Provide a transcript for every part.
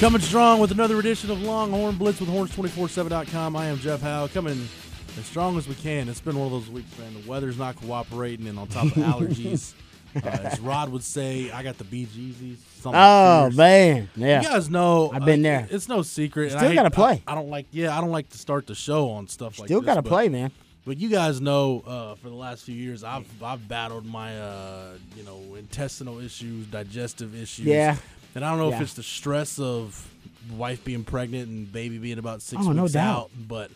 Coming strong with another edition of Longhorn Blitz with horns247.com. I am Jeff Howe, coming as strong as we can. It's been one of those weeks, man. The weather's not cooperating, and on top of allergies, uh, as Rod would say, I got the BGZs. something Oh fierce. man, yeah. You guys know I've been uh, there. It's no secret. Still gotta play. I, I don't like. Yeah, I don't like to start the show on stuff like that. Still this. gotta play, man. But you guys know, uh, for the last few years, I've I've battled my uh, you know intestinal issues, digestive issues. Yeah. And I don't know if it's the stress of wife being pregnant and baby being about six Oh, no weeks doubt. out, but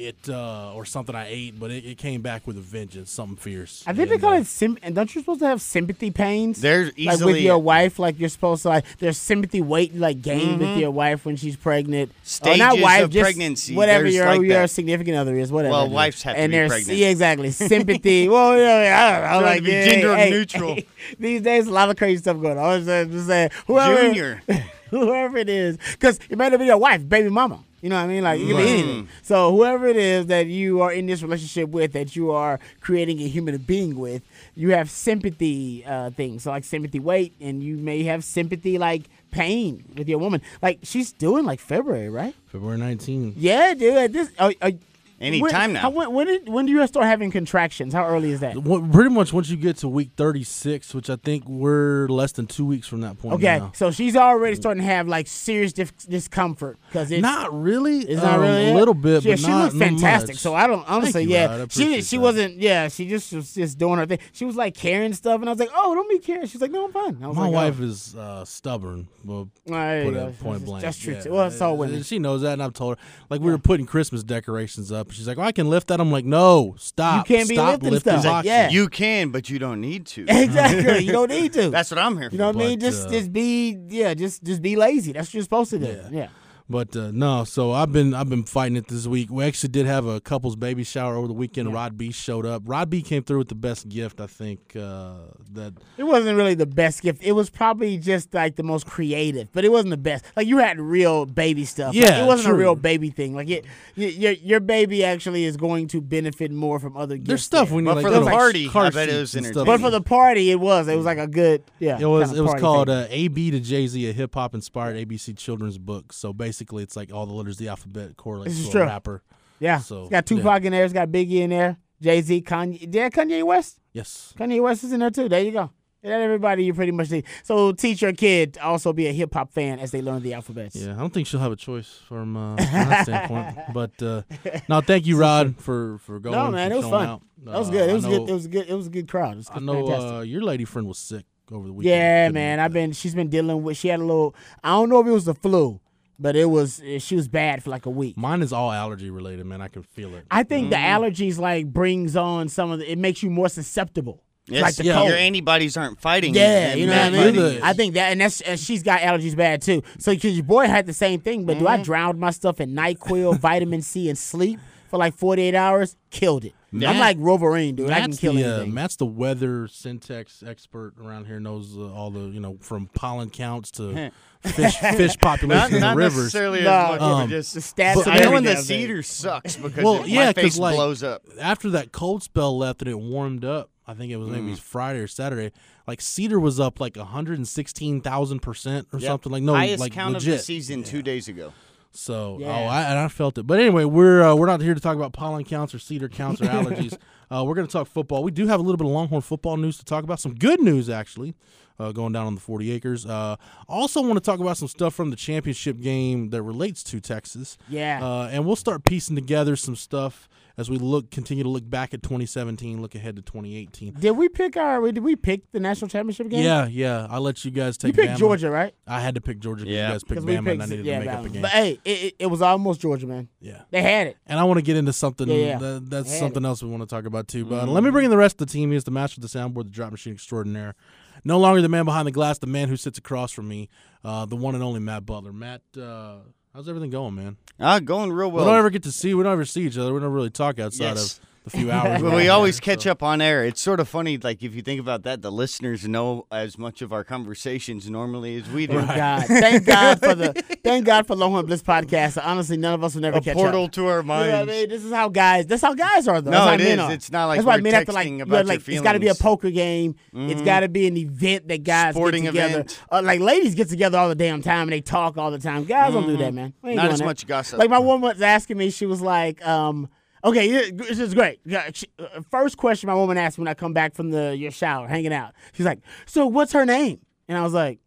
it uh, or something I ate, but it, it came back with a vengeance, something fierce. I think they And, call uh, it sim. And don't you supposed to have sympathy pains? There's like with your wife, like you're supposed to like. There's sympathy weight like gain with your wife when she's pregnant. or not Stages wife, of just pregnancy, Whatever your like your that. significant other is, whatever. Well, it is. wives have to and be there's pregnant. yeah, exactly sympathy. well, yeah, I don't know, like to be yeah, gender hey, neutral. these days, a lot of crazy stuff going on. I was just just saying, whoever, Junior. whoever it is, because it might not be your wife, baby mama. You know what I mean? Like it could be anything. So whoever it is that you are in this relationship with, that you are creating a human being with, you have sympathy uh, things. So like sympathy weight, and you may have sympathy like pain with your woman. Like she's doing like February, right? February 19th. Yeah, dude. At this, uh, Anytime when, now. How, when, when, did, when do you start having contractions? How early is that? Well, pretty much once you get to week 36, which I think we're less than two weeks from that point. Okay, now. so she's already starting to have like serious dif- discomfort because it's Not really. It's not um, really a little bit, Yeah, but she not, looked not fantastic. much. So I don't honestly, you, yeah, Rod. I she she that. wasn't, yeah, she just was just doing her thing. She was like carrying stuff, and I was like, oh, don't be carrying. She's like, no, I'm fine. I was My like, wife oh. is uh, stubborn. Well, There put it point blank. that's true, Yeah. too. Well, it's all women. She knows that, and I've told her. Like we were putting Christmas decorations up, and she's like, "Oh, I can lift that." I'm like, "No, stop! You can't be stop lifting stuff. boxes." Yeah. You can, but you don't need to. exactly. You don't need to. That's what I'm here for. you know what I mean? But, Just uh, just be yeah, just just be lazy. That's what you're supposed to do. Yeah. Yeah. But uh, no, so I've been I've been fighting it this week. We actually did have a couple's baby shower over the weekend. Yeah. Rod B showed up. Rod B came through with the best gift, I think. Uh, that It wasn't really the best gift. It was probably just like the most creative, but it wasn't the best. Like you had real baby stuff. Like, Yeah, it wasn't true. a real baby thing. Like it, y- your your baby actually is going to benefit more from other gifts. there's stuff there. when you like for little the party, car I bet it was and entertaining. But for the party, it was. It was like a good. Yeah. It was kinda it was called uh, AB to Jay Z, a hip hop inspired ABC children's book. So basically, it's like all the letters of the alphabet correlates This is to true. a rapper. yeah. so, it's got Tupac in there. It's got Biggie in there. Jay Z, Kanye. Yeah, Kanye West. Yes. Kanye West is in there too. There you go. Yeah, everybody you pretty much need. So teach your kid to also be a hip hop fan as they learn the alphabets. Yeah, I don't think she'll have a choice from, uh, from that standpoint. But uh, no, thank you, Rod, for for going. No man, it was fun. Out. That was Uh, good. It was know- good. It was good. It was a good crowd. It was I know uh, your lady friend was sick over the weekend. Yeah, man. I've been. She's been dealing with. She had a little. I don't know if it was the flu, but it was. She was bad for like a week. Mine is all allergy related, man. I can feel it. I think the Mm-hmm. allergies like brings on some of the. It makes you more susceptible. Yes, like the yeah, cold. your antibodies aren't fighting. Yeah, it. you know what I mean. fighting I think that, and that's and she's got allergies bad too. So because your boy had the same thing, but do I Mm-hmm. drowned my stuff in Nyquil, vitamin C, and sleep for like forty eight hours? Killed it. I'm like Wolverine, dude. I can Matt's kill the, uh. Matt's the weather syntax expert around here. Knows uh, all the you know from pollen counts to fish fish Not, populations in not the rivers. necessarily No, as much, um, but just the stats but- of I know when the everything. cedar sucks because Well, it, yeah, my 'cause, face like, blows up. After that cold spell left and it warmed up, I think it was maybe Mm. Friday or Saturday. Like Cedar was up like 116,000 percent or Yep. something. Like no, highest like count legit. of the season two days ago. So Yeah. oh, I, and I felt it. But anyway, we're uh, we're not here to talk about pollen counts or cedar counts or allergies. uh, we're going to talk football. We do have a little bit of Longhorn football news to talk about. Some good news actually. uh, going down on the 40 acres. Uh, also, want to talk about some stuff from the championship game that relates to Texas. Yeah. Uh, and we'll start piecing together some stuff as we look, continue to look back at 2017, look ahead to 2018. Did we pick our? Did we pick the national championship game? Yeah, yeah. I'll let you guys take. You picked Bama. Georgia, right? I had to pick Georgia because Yeah. you guys picked 'Cause we Bama, and I needed yeah, to make up Bama. a game. But hey, it, it, it was almost Georgia, man. yeah. They had it. And I want to get into something Yeah, yeah. that, that's They had something else we want to talk about too. But Mm-hmm. let me bring in the rest of the team. He's the master of the soundboard, the drop machine extraordinaire. No longer the man behind the glass, the man who sits across from me, uh, the one and only Matt Butler. Matt, uh, how's everything going, man? Ah, going real well. we don't ever get to see. We don't ever see each other. We don't really talk outside Yes. of the few hours. Well, we're we on always here, catch so. up on air. It's sort of funny, like if you think about that, the listeners know as much of our conversations normally as we do. Thank God. Thank God for the thank God for Longhorn Blitz podcast. Honestly, none of us will never A catch portal up. to our You know what I minds. mean? This is how guys. That's how guys are, though. No, that's it how men is. Are. It's not like that's why we're men have to like. texting you know, like your it's got to be a poker game. It's got to be an event that guys Sporting get together. event. Uh, like ladies get together all the damn time and they talk all the time. Guys don't do that, man. Not as that. much gossip. Like my woman was asking me, she was like, um, "Okay, this is great." Uh, First question my woman asked me when I come back from the your shower, hanging out. She's like, "So what's her name?" And I was like,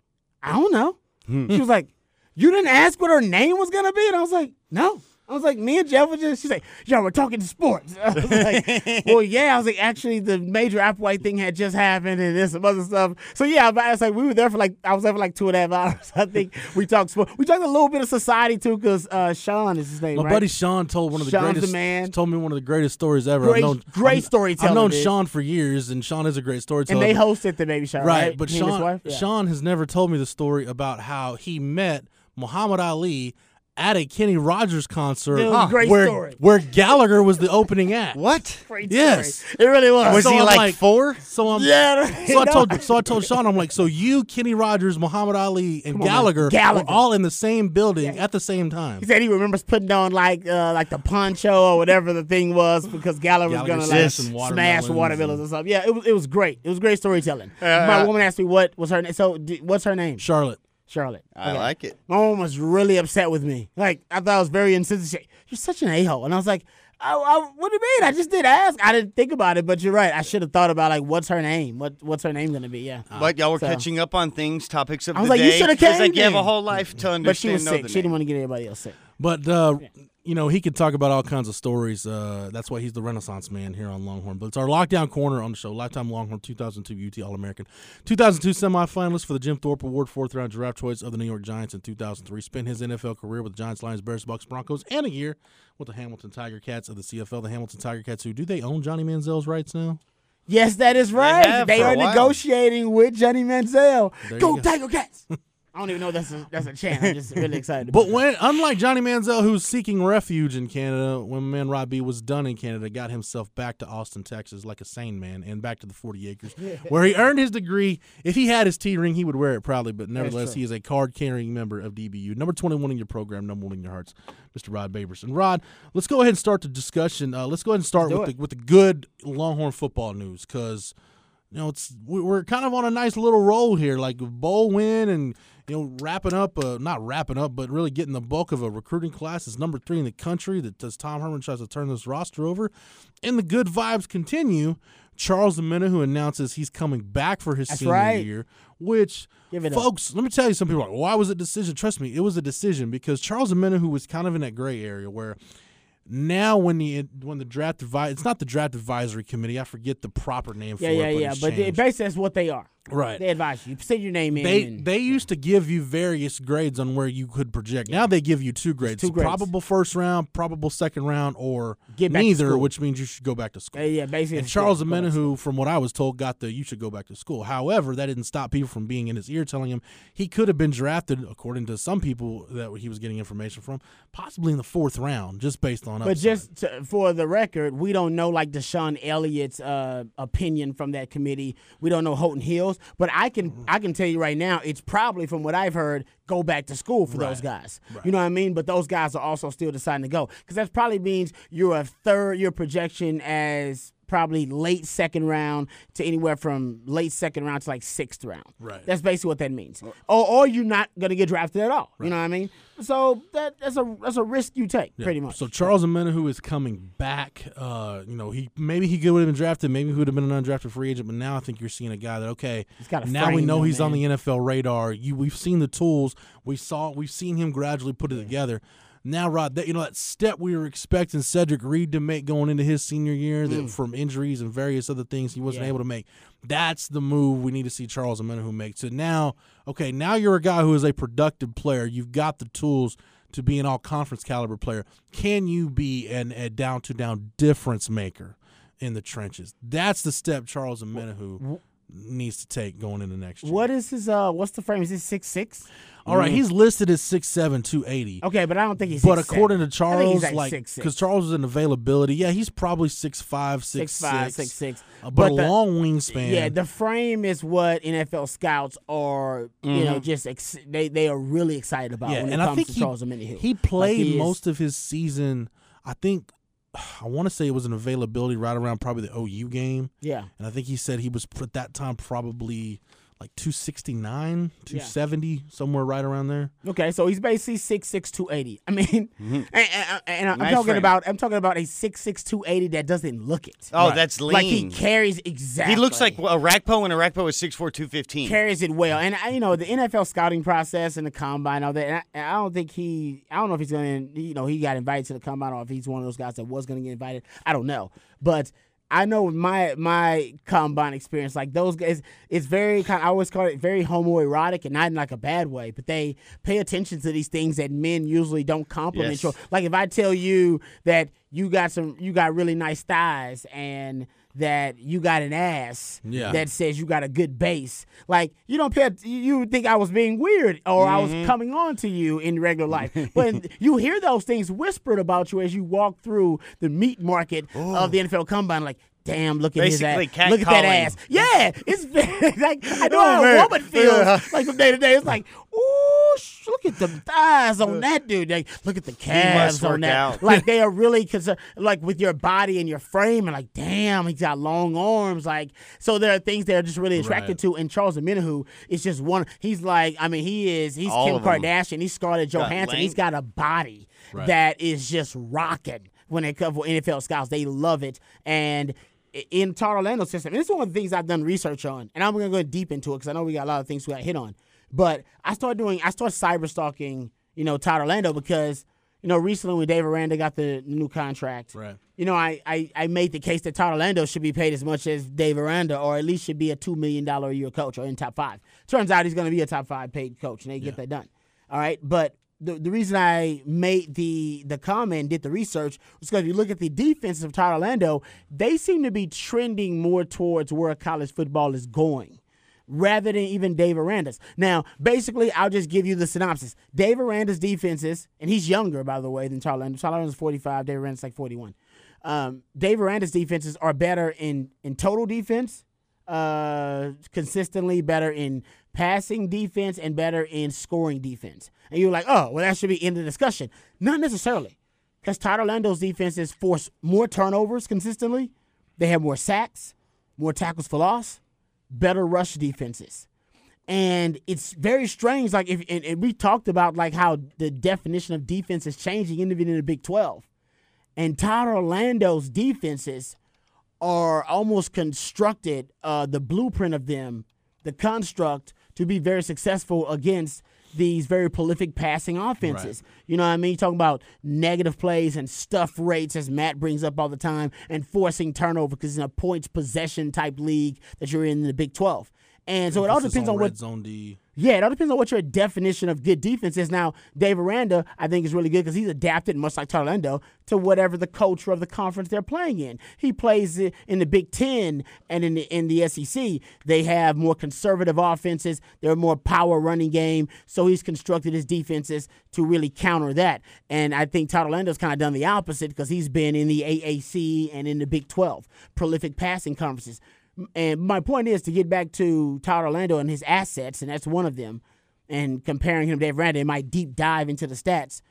"I don't know." she was like, "You didn't ask what her name was gonna be?" And I was like, "No." I was like, me and Jeff were just, she's like, yo, we're talking sports. I was like, well, yeah. I was like, actually, the major Applewhite thing had just happened and there's some other stuff. So, yeah, but I was like, we were there for like, I was there for like two and a half hours. I think we talked sports. We talked a little bit of society too, because uh, Sean is his name, My right? buddy Sean told one of the Sean's the greatest. man. Told me one of the greatest stories ever. Great- I've known, great I've- storyteller, I've known dude. Sean for years, and Sean is a great storyteller. and they hosted the baby shower, right, right? but He Sean? Yeah. Sean has never told me the story about how he met Muhammad Ali at a Kenny Rogers concert Dude, Huh. great where story. where Gallagher was the opening act. What? Great Yes. story. It really was. Was So he I'm like, like- four? So I'm Yeah, So I told so I told Sean I'm like so you Kenny Rogers Muhammad Ali and on. Gallagher, Gallagher. were all in the same building at the same time. He said he remembers putting on like uh, like the poncho or whatever the thing was because Gallagher was gonna like smash watermelons watermelons and- or something. Yeah, it was it was great. It was great storytelling. My woman asked me what was her name. So d- what's her name? Charlotte. Charlotte. I Okay. like it. My mom was really upset with me. Like I thought I was very insensitive. You're such an a hole, and I was like, I, I, "What do you mean? I just did ask. I didn't think about it, but you're right. I should have thought about like what's her name? What what's her name gonna be? Yeah. But y'all were So- catching up on things, topics of I was the like, you shoulda It's came like you have a whole life to understand. But she was sick. the She didn't want to get anybody else sick. But uh, you know, he could talk about all kinds of stories. Uh, that's why he's the Renaissance man here on Longhorn. But it's our lockdown corner on the show. Lifetime Longhorn 2002 UT All American, 2002 semifinalist for the Jim Thorpe Award, fourth round draft choice of the New York Giants in 2003. Spent his NFL career with the Giants, Lions, Bears, Bucks, Broncos, and a year with the Hamilton Tiger Cats of the CFL. The Hamilton Tiger Cats, who do they own Johnny Manziel's rights now? Yes, that is right. have They, for a are while. negotiating with Johnny Manziel. There Go go. Tiger Cats. I don't even know that's a that's a chant. I'm just really excited. But when, unlike Johnny Manziel, who's seeking refuge in Canada, when man Rod B was done in Canada, got himself back to Austin, Texas, like a sane man, and back to the 40 acres, where he earned his degree. If he had his T ring, he would wear it proudly, but nevertheless, he is a card carrying member of DBU. Number 21 in your program, number one in your hearts, Mr. Rod Babers. And Rod, let's go ahead and start the discussion. Uh, let's go ahead and start with it. the, with the good Longhorn football news because you know, it's we- we're kind of on a nice little roll here, like bowl win and you know wrapping up, uh, not wrapping up, but really getting the bulk of a recruiting class. It's number three in the country. That as Tom Herman tries to turn this roster over, and the good vibes continue. Charles Amena, who announces he's coming back for his That's senior right. year, which it up. folks, let me tell you, some people are like, why was it a decision? Trust me, it was a decision because Charles Amena, who was kind of in that gray area where now when the when the draft advi- it's not the draft advisory committee. I forget the proper name yeah, for yeah, it. yeah. it's But they, basically, that's what they are. Right. They advise you. Send your name in. They and- they used to give you various grades on where you could project. Now they give you two grades: two grades. probable first round, probable second round, or Get neither, which means you should go back to school. Uh, yeah, basically. And Charles go- go back to Amena, who, from what I was told, got the you should go back to school. However, that didn't stop people from being in his ear telling him he could have been drafted, according to some people that he was getting information from, possibly in the fourth round, just based on But upside. just to, for the record, we don't know like DeShon Elliott's uh, opinion from that committee. We don't know Holton Hills, but I can I can tell you right now, it's probably from what I've heard, go back to school for those guys. You know what I mean? But those guys are also still deciding to go because that probably means you're a third, your projection as probably late second round to anywhere from late second round to like sixth round. Right. That's basically what that means. Or, or you're not gonna get drafted at all. You know what I mean? So that that's a that's a risk you take, Yeah. pretty much. So Charles Omenihu is coming back. Uh, you know, he maybe he would have been drafted, maybe he would have been an undrafted free agent, but now I think you're seeing a guy that okay, He's got a now we know though, he's on the NFL radar. You we've seen the tools. We saw we've seen him gradually put it together. Now, Rod, that you know that step we were expecting Cedric Reed to make going into his senior year, that from injuries and various other things he wasn't Mm. Yeah. able to make. That's the move we need to see Charles Omenihu make. So now, okay, now you're a guy who is a productive player. You've got the tools to be an all conference caliber player. Can you be an a down to down difference maker in the trenches? That's the step Charles Omenihu needs to take going into next year. what is his uh what's the frame? Is he six six? All right, he's listed as 6'7", 280. Okay, but I don't think he's But 6'7". according to Charles, like because Charles is an availability, yeah, he's probably 6'5", 6'6", six five, six six. uh, but, a the- long wingspan. Yeah, the frame is what NFL scouts are, you know, just ex- they they are really excited about Mm-hmm. yeah, when and it I think to he, Charles he Like, played he is- most of his season. I think I want to say it was an availability right around probably the OU game, Yeah, and I think he said he was at that time probably like 269, 270, somewhere right around there. Okay, so he's basically six six two eighty. I mean, mm-hmm. and, and- and I'm Nice talking frame. about I'm talking about a six six two eighty that doesn't look it. Oh, that's lean. Like he carries exactly. He looks like a Rackpo, and a Rackpo is 6'4", 215. carries it well. And I- you know the NFL scouting process and the combine, all that. And I, and I don't think he. I don't know if he's going to. You know, he got invited to the combine, or if he's one of those guys that was going to get invited. I don't know, but. I know my my combine experience, like those guys, it's very kind. I always call it very homoerotic, and not in like a bad way. But they pay attention to these things that men usually don't compliment. Yes. you. Like if I tell you that you got some, you got really nice thighs, and that you got an ass Yeah. that says you got a good base. Like you don't pay. You think I was being weird or I was mm-hmm. coming on to you in regular life, but you hear those things whispered about you as you walk through the meat market of the NFL Combine. Like, damn, look at Basically his ass. Look at that ass. Yeah, it's like I know Oh, how a woman feels Yeah. like from day to day. It's like, ooh, sh- look at the thighs on that dude. Like, look at the calves on that. out. Like they are really concerned, like with your body and your frame, and like, damn, he's got long arms. Like, so there are things they're just really attracted Right. to. And Charles Omenihu is just one. He's like, I mean, he is. He's All Kim. Kardashian. He's Scarlett Johansson. He's got a body Right. that is just rocking when it comes for NFL scouts. They love it. And in Todd Orlando system, and this is one of the things I've done research on, and I'm gonna go deep into it because I know we got a lot of things we got hit on. But I started doing, I started cyber stalking, you know, Todd Orlando because, you know, recently when Dave Aranda got the new contract, Right. you know, I, I, I made the case that Todd Orlando should be paid as much as Dave Aranda, or at least should be a two million dollar a year coach, or in top five. Turns out he's going to be a top five paid coach, and they get that done. All right, but the, the reason I made the the comment, did the research, was because if you look at the defenses of Todd Orlando, they seem to be trending more towards where college football is going rather than even Dave Aranda's. Now, basically, I'll just give you the synopsis. Dave Aranda's defenses, and he's younger, by the way, than Charlie Orlando. Charlie Orlando's 45, Dave Aranda's like 41. Um, Dave Aranda's defenses are better in, in total defense, uh, consistently better in passing defense, and better in scoring defense. And you're like, oh, well, that should be in the discussion. Not necessarily. Because Todd Orlando's defenses force more turnovers consistently. They have more sacks, more tackles for loss, better rush defenses. And it's very strange. Like if and, and we talked about like how the definition of defense is changing even in the Big Twelve. And Todd Orlando's defenses are almost constructed, uh, the blueprint of them, the construct to be very successful against these very prolific passing offenses. You know what I mean? you Talking about negative plays and stuff rates, as Matt brings up all the time, and forcing turnover because it's a points possession type league that you're in in the Big 12. And so it all depends on, red what zone D. yeah, it all depends on what your definition of good defense is. Now, Dave Aranda, I think, is really good because he's adapted, much like Todd Orlando, to whatever the culture of the conference they're playing in. He plays in the Big Ten and in the, in the SEC. They have more conservative offenses. They're more power running game. So he's constructed his defenses to really counter that. And I think Todd Orlando's kind of done the opposite because he's been in the AAC and in the Big 12, prolific passing conferences. And my point is to get back to Todd Orlando and his assets, and that's one of them, and comparing him to Dave Randa in my deep dive into the stats.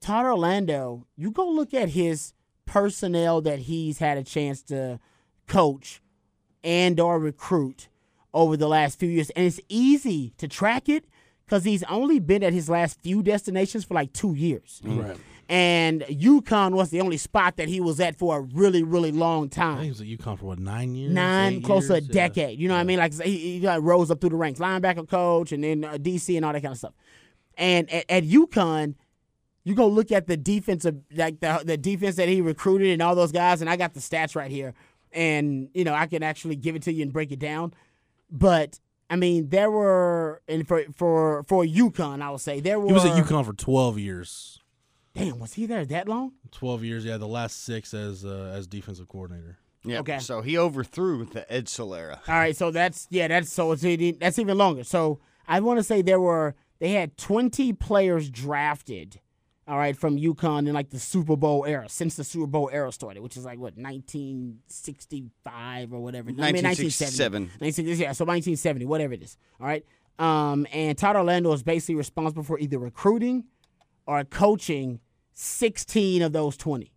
Todd Orlando, you go look at his personnel that he's had a chance to coach and or recruit over the last few years. And it's easy to track it because he's only been at his last few destinations for like two years. Right. And UConn was the only spot that he was at for a really, really long I time. think he was at UConn for what nine years, Nine, close to a years? Yeah. decade. You know what I mean? Like he, he like rose up through the ranks, linebacker coach, and then uh, DC and all that kind of stuff. And at, at UConn, you go look at the defensive, like the the defense that he recruited and all those guys. And I got the stats right here, and you know I can actually give it to you and break it down. But I mean, there were and for for for UConn, I would say there were. He was at UConn for twelve years. Damn, was he there that long? Twelve years, yeah. The last six as uh, as defensive coordinator. Yeah. Okay. So he overthrew the Edsall era. All right, so that's yeah, that's so it's even- that's even longer. So I want to say there were they had 20 players drafted, all right, from UConn in like the Super Bowl era, since the Super Bowl era started, which is like what 1965 or whatever. I mean 1967. 1960, yeah, so 1970, whatever it is. All right, um, and Todd Orlando is basically responsible for either recruiting or coaching 16 of those 20.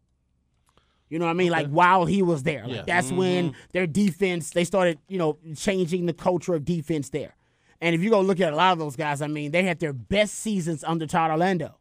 You know what I mean? Like while he was there. Like Yeah. that's when mm-hmm. their defense they started, you know, changing the culture of defense there. And if you go look at a lot of those guys, I mean, they had their best seasons under Todd Orlando.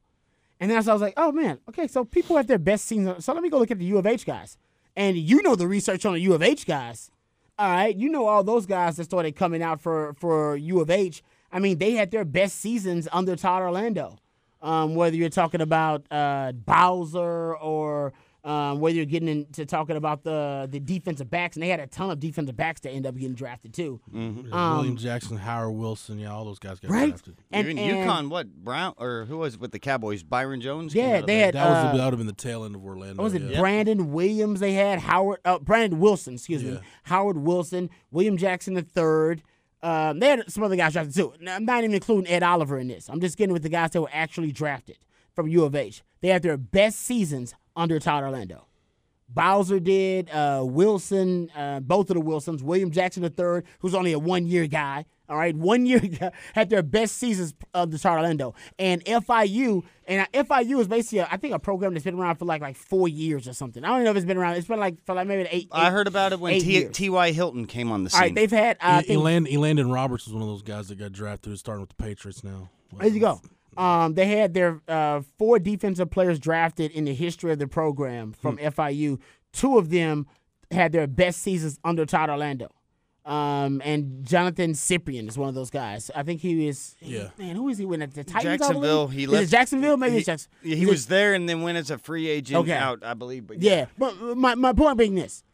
And that's I was like, oh man, okay, so people have their best seasons. So let me go look at the U of H guys. And you know the research on the U of H guys. All right, you know all those guys that started coming out for for U of H. I mean, they had their best seasons under Todd Orlando. Um, whether you're talking about uh, Bowser or um, whether you're getting into talking about the the defensive backs, and they had a ton of defensive backs that end up getting drafted too. Um, William Jackson, Howard Wilson, yeah, all those guys got right? drafted. And, and- UConn, what Brown or who was it with the Cowboys? Byron Jones. Yeah, they had That uh, the, that would have been the tail end of Orlando. What was it? yeah. Brandon Williams. They had Howard. Uh, Brandon Wilson. Excuse me. Howard Wilson. William Jackson the third. Um, they had some other guys drafted too. Now, I'm not even including Ed Oliver in this. I'm just getting with the guys that were actually drafted from U of H. They had their best seasons under Todd Orlando. Bowser did. Uh, Wilson, uh, both of the Wilsons. William Jackson III, who's only a one year guy. All right, one year guy, had their best seasons of the Todd Orlando. And FIU, and FIU is basically, a, I think, a program that's been around for like like four years or something. I don't even know if it's been around. It's been like for like maybe eight. I eight- heard about it when eight T- years. T.Y. Hilton came on the scene. All right, they've had. Uh, I E- think, Eland, Elandon Roberts was one of those guys that got drafted, starting with the Patriots now. There you go. Um, they had their uh, four defensive players drafted in the history of the program from FIU. Two of them had their best seasons under Todd Orlando. Um, and Johnathan Cyprien is one of those guys. I think he is. Yeah. Man, who is he with? The Titans? I believe? Jacksonville. He Is left. it Jacksonville? Maybe he, it's Jackson. He, is he it- was there and then went as a free agent Okay. out, I believe. But Yeah, but my, my point being this: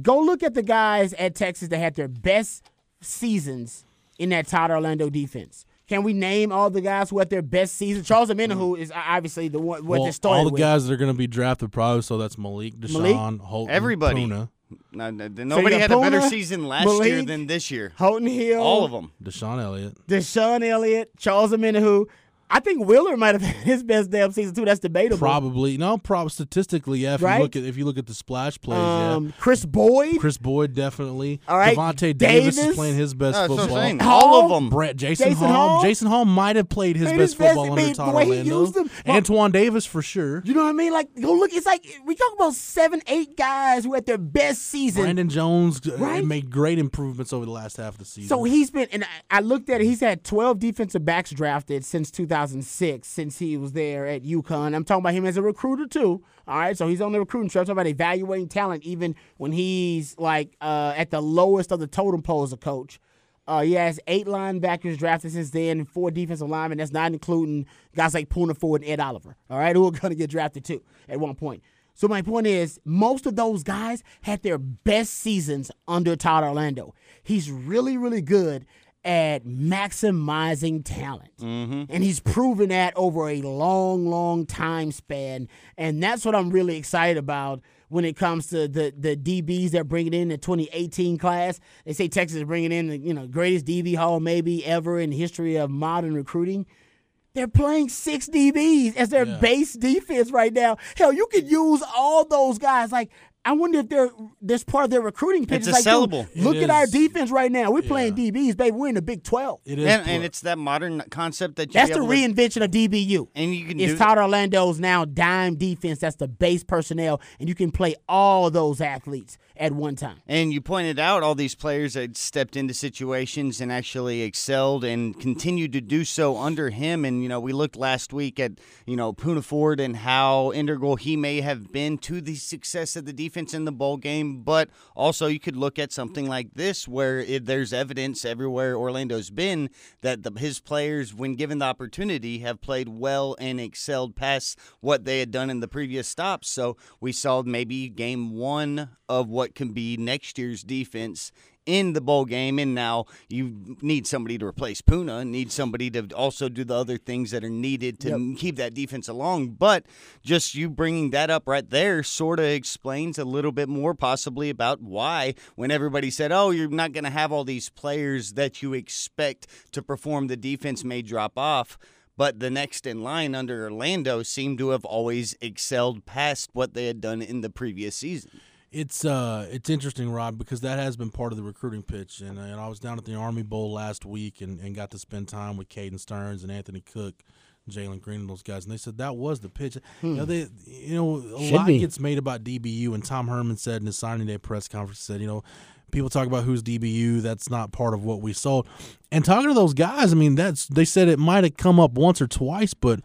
go look at the guys at Texas that had their best seasons in that Todd Orlando defense. Can we name all the guys who had their best season? Charles Omenihu is obviously the one what Well, they started all the with. guys that are going to be drafted probably, so that's Malik, Malik? DeShon, Holton, Everybody. Poona, No, no, nobody got had a better Poona, season last year than this year. Holton Hill, All of them. DeShon Elliott. DeShon Elliott, Charles Omenihu. I think Wheeler might have had his best damn season too. That's debatable. Probably no, prob statistically, yeah. If Right? you look at if you look at the splash plays, Um, yeah. Chris Boyd, Chris Boyd definitely. All right, Devontae Davis, Davis. is playing his best No, that's what I'm football. Hall? All of them. Brett Jason, Jason Hall. Hall? Jason Hall might have played his Played best his best- football I under mean, Todd the way he Orlando. used. Antwuan Davis for sure. you know what I mean? Like, go look. It's like we talk about seven, eight guys who had their best season. Brandon Jones uh, Right? made great improvements over the last half of the season. So he's been, and I, I looked at it. He's had 12 defensive backs drafted since 2006, since he was there at UConn. I'm talking about him as a recruiter too. All right, so he's on the recruiting trail. I'm talking about evaluating talent, even when he's like uh, at the lowest of the totem pole as a coach. Uh, he has eight linebackers drafted since then, four defensive linemen. That's not including guys like Poona Ford and Ed Oliver. All right, who are going to get drafted too at one point. So my point is, most of those guys had their best seasons under Todd Orlando. He's really, really good at maximizing talent, mm-hmm. and he's proven that over a long, long time span. And that's what I'm really excited about when it comes to the the DBs they're bringing in the 2018 class. They say Texas is bringing in the you know greatest DB haul maybe ever in the history of modern recruiting. They're playing six DBs as their Yeah. base defense right now. Hell, you could use all those guys. Like, I wonder if they're this part of their recruiting pitch. It's is a like, dude, sellable. It look at our defense right now. We're playing DBs, baby. We're in the Big Twelve. it is. And, and it's that modern concept that you That's be the able to- reinvention of DBU. And you can It's do Todd Orlando's now dime defense. That's the base personnel, and you can play all those athletes at one time. And you pointed out all these players that stepped into situations and actually excelled and continued to do so under him. And, you know, we looked last week at, you know, Poona Ford and how integral he may have been to the success of the defense in the bowl game. But also, you could look at something like this where it, there's evidence everywhere Orlando's been that the, his players, when given the opportunity, have played well and excelled past what they had done in the previous stops. So we saw maybe game one of what can be next year's defense in the bowl game, and now you need somebody to replace Poona, need somebody to also do the other things that are needed to Yep. keep that defense along. But just you bringing that up right there sort of explains a little bit more, possibly about why when everybody said, "Oh, you're not going to have all these players that you expect to perform, the defense may drop off." But the next in line under Orlando seemed to have always excelled past what they had done in the previous season. It's uh, it's interesting, Rod, because that has been part of the recruiting pitch. And, and I was down at the Army Bowl last week and, and got to spend time with Caden Sterns and Anthony Cook, Jalen Green, and those guys. And they said that was the pitch. You know, they, you know, a Should lot be. gets made about DBU, and Tom Herman said in his signing day press conference, said, you know, people talk about who's DBU. That's not part of what we sold. And talking to those guys, I mean, that's they said it might have come up once or twice, but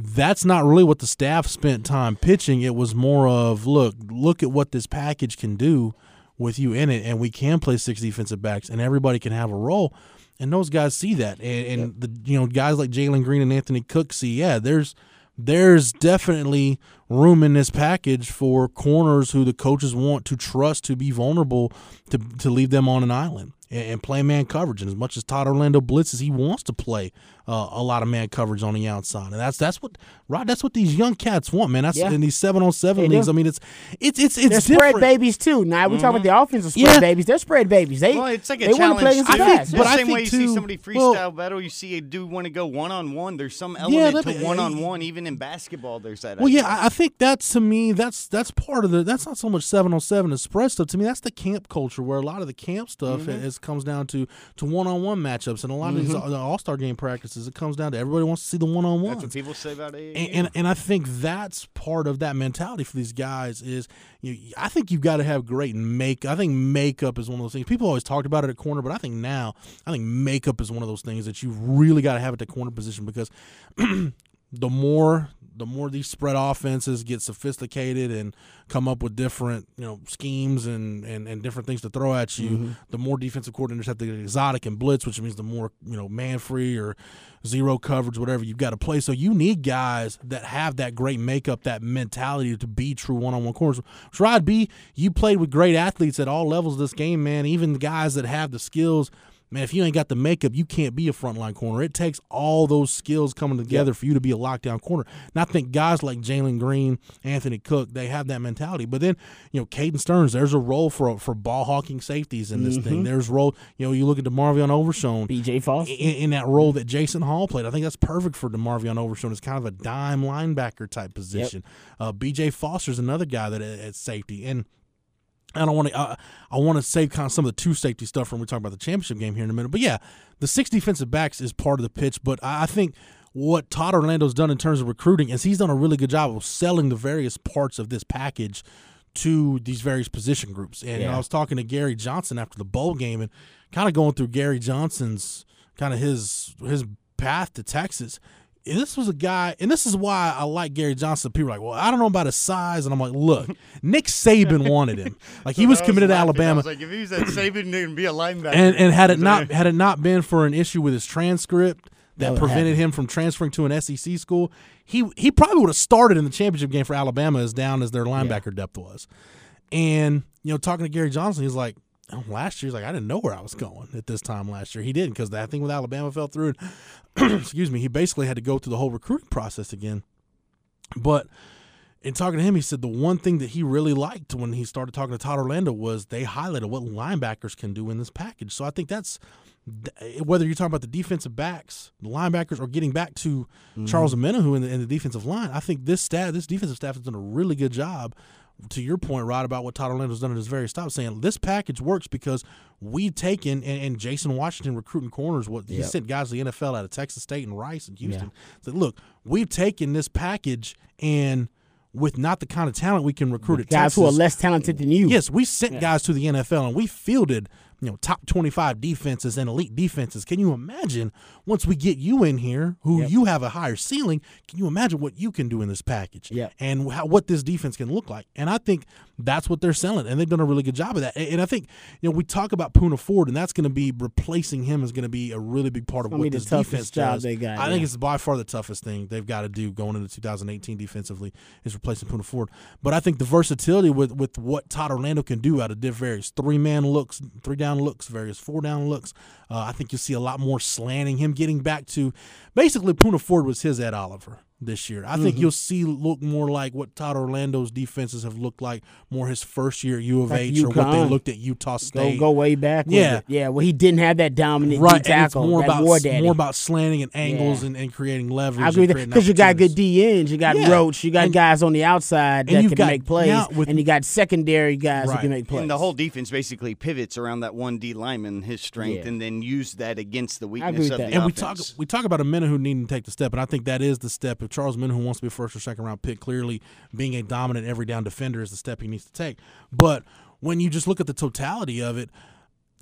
that's not really what the staff spent time pitching. It was more of look, look at what this package can do with you in it, and we can play six defensive backs, and everybody can have a role. And those guys see that, and, and the you know guys like Jalen Green and Anthony Cook see, yeah, there's there's definitely room in this package for corners who the coaches want to trust to be vulnerable to to leave them on an island and, and play man coverage. And as much as Todd Orlando blitzes, he wants to play uh, a lot of man coverage on the outside, and that's that's what Rod. That's what these young cats want, man. That's Yeah. in these seven on seven leagues. do. I mean, it's it's it's it's They're different. spread babies too. Now we talk about the offensive spread Yeah. babies. They're spread babies. They Well, it's like a they want to play challenge. against the too. pass. The But I same think way you see too- somebody well- freestyle battle, you see a dude want to go one on one. There's some element that- to one on one. Even in basketball, there's that. Well, idea. yeah, I, I think that's to me that's that's part of the that's not so much seven on seven and stuff. To me, that's the camp culture where a lot of the camp stuff Mm-hmm. is comes down to to one on one matchups and a lot of these All Star game practices. It comes down to everybody wants to see the one on one. That's what people say about AAU. And, and and I think that's part of that mentality for these guys is you I think you've got to have great make. I think makeup is one of those things. People always talked about it at corner, but I think now I think makeup is one of those things that you really got to have at the corner position because the more the more these spread offenses get sophisticated and come up with different you know schemes and, and, and different things to throw at you, mm-hmm. the more defensive coordinators have to get exotic and blitz, which means the more you know man free or zero coverage, whatever you've got to play. So you need guys that have that great makeup, that mentality to be true one on one corners. Rod B, you played with great athletes at all levels of this game, man. Even guys that have the skills. Man, if you ain't got the makeup, you can't be a frontline corner. It takes all those skills coming together for you to be a lockdown corner. And I think guys like Jalen Green, Anthony Cook, they have that mentality. But then, you know, Caden Sterns, there's a role for for ball hawking safeties in this thing. There's role, you know, you look at DeMarvion Overshone BJ Foster. in, in that role that Jason Hall played. I think that's perfect for DeMarvion Overshone. It's kind of a dime linebacker type position. Uh, BJ Foster's another guy that at, at safety. And I don't want to. I, I want to save kind of some of the two safety stuff when we talk about the championship game here in a minute. But yeah, the six defensive backs is part of the pitch. But I I think what Todd Orlando's done in terms of recruiting is he's done a really good job of selling the various parts of this package to these various position groups. And Yeah. I was talking to Gary Johnson after the bowl game and kind of going through Gary Johnson's kind of his his path to Texas. And this was a guy, and this is why I like Gary Johnson. People are like, well, I don't know about his size, and I'm like, look, Nick Saban wanted him. Like he was committed to Alabama, like, if he was at Saban, he'd be a linebacker. and and had it not had it not been for an issue with his transcript that would prevented him from transferring to an SEC school, he he probably would have started in the championship game for Alabama as down as their linebacker depth was. And you know, talking to Gary Johnson, he's like, last year he's like, I didn't know where I was going at this time last year. He didn't because that thing with Alabama fell through. And excuse me, he basically had to go through the whole recruiting process again. But in talking to him, he said the one thing that he really liked when he started talking to Todd Orlando was they highlighted what linebackers can do in this package. So I think that's eh, whether you're talking about the defensive backs, the linebackers, or getting back to mm-hmm. Charles Omenihu in the, in the defensive line. I think this staff, this defensive staff, has done a really good job. To your point, Rod, about what Todd Orlando's done at his very stop, saying this package works because we've taken and, and Jason Washington recruiting corners. What he Yep. sent guys to the NFL out of Texas State and Rice and Houston. Said, look, we've taken this package and with not the kind of talent we can recruit at Guys Texas. who are less talented than you. Yes, we sent guys to the NFL and we fielded, you know, top 25 defenses and elite defenses. Can you imagine once we get you in here, who you have a higher ceiling, can you imagine what you can do in this package? Yeah. And how, what this defense can look like? And I think that's what they're selling, and they've done a really good job of that. And, I think, you know, we talk about Poona Ford, and that's going to be replacing him is going to be a really big part of what this defense job does. they got, I think it's by far the toughest thing they've got to do going into 2018 defensively is replacing Poona Ford. But I think the versatility with with what Todd Orlando can do out of diff various three man looks, three down looks, various four down looks. Uh, I think you'll see a lot more slanting. Him getting back to basically Poona Ford was his Ed Oliver this year. I think Mm-hmm. you'll see look more like what Todd Orlando's defenses have looked like more his first year at U of Like H or what they looked at Utah Go State. go way back. with Yeah. it. yeah. Well, he didn't have that dominant Right, D and it's tackle. more about war daddy. more about slanting and angles Yeah. and, and creating leverage. I agree and with that creating because you got good opportunities. D ends, you got Yeah. Roach, you got And- guys on the outside that can got- make plays, with- and you got secondary guys who can make plays. And the whole defense basically pivots around that one D lineman, his strength, Yeah. and then use that against the agree weakness with of that. the and we talk we talk about a minute who needing to take the step, and I think that is the step. Charles Menahu wants to be a first or second round pick, clearly being a dominant every down defender is the step he needs to take. But when you just look at the totality of it,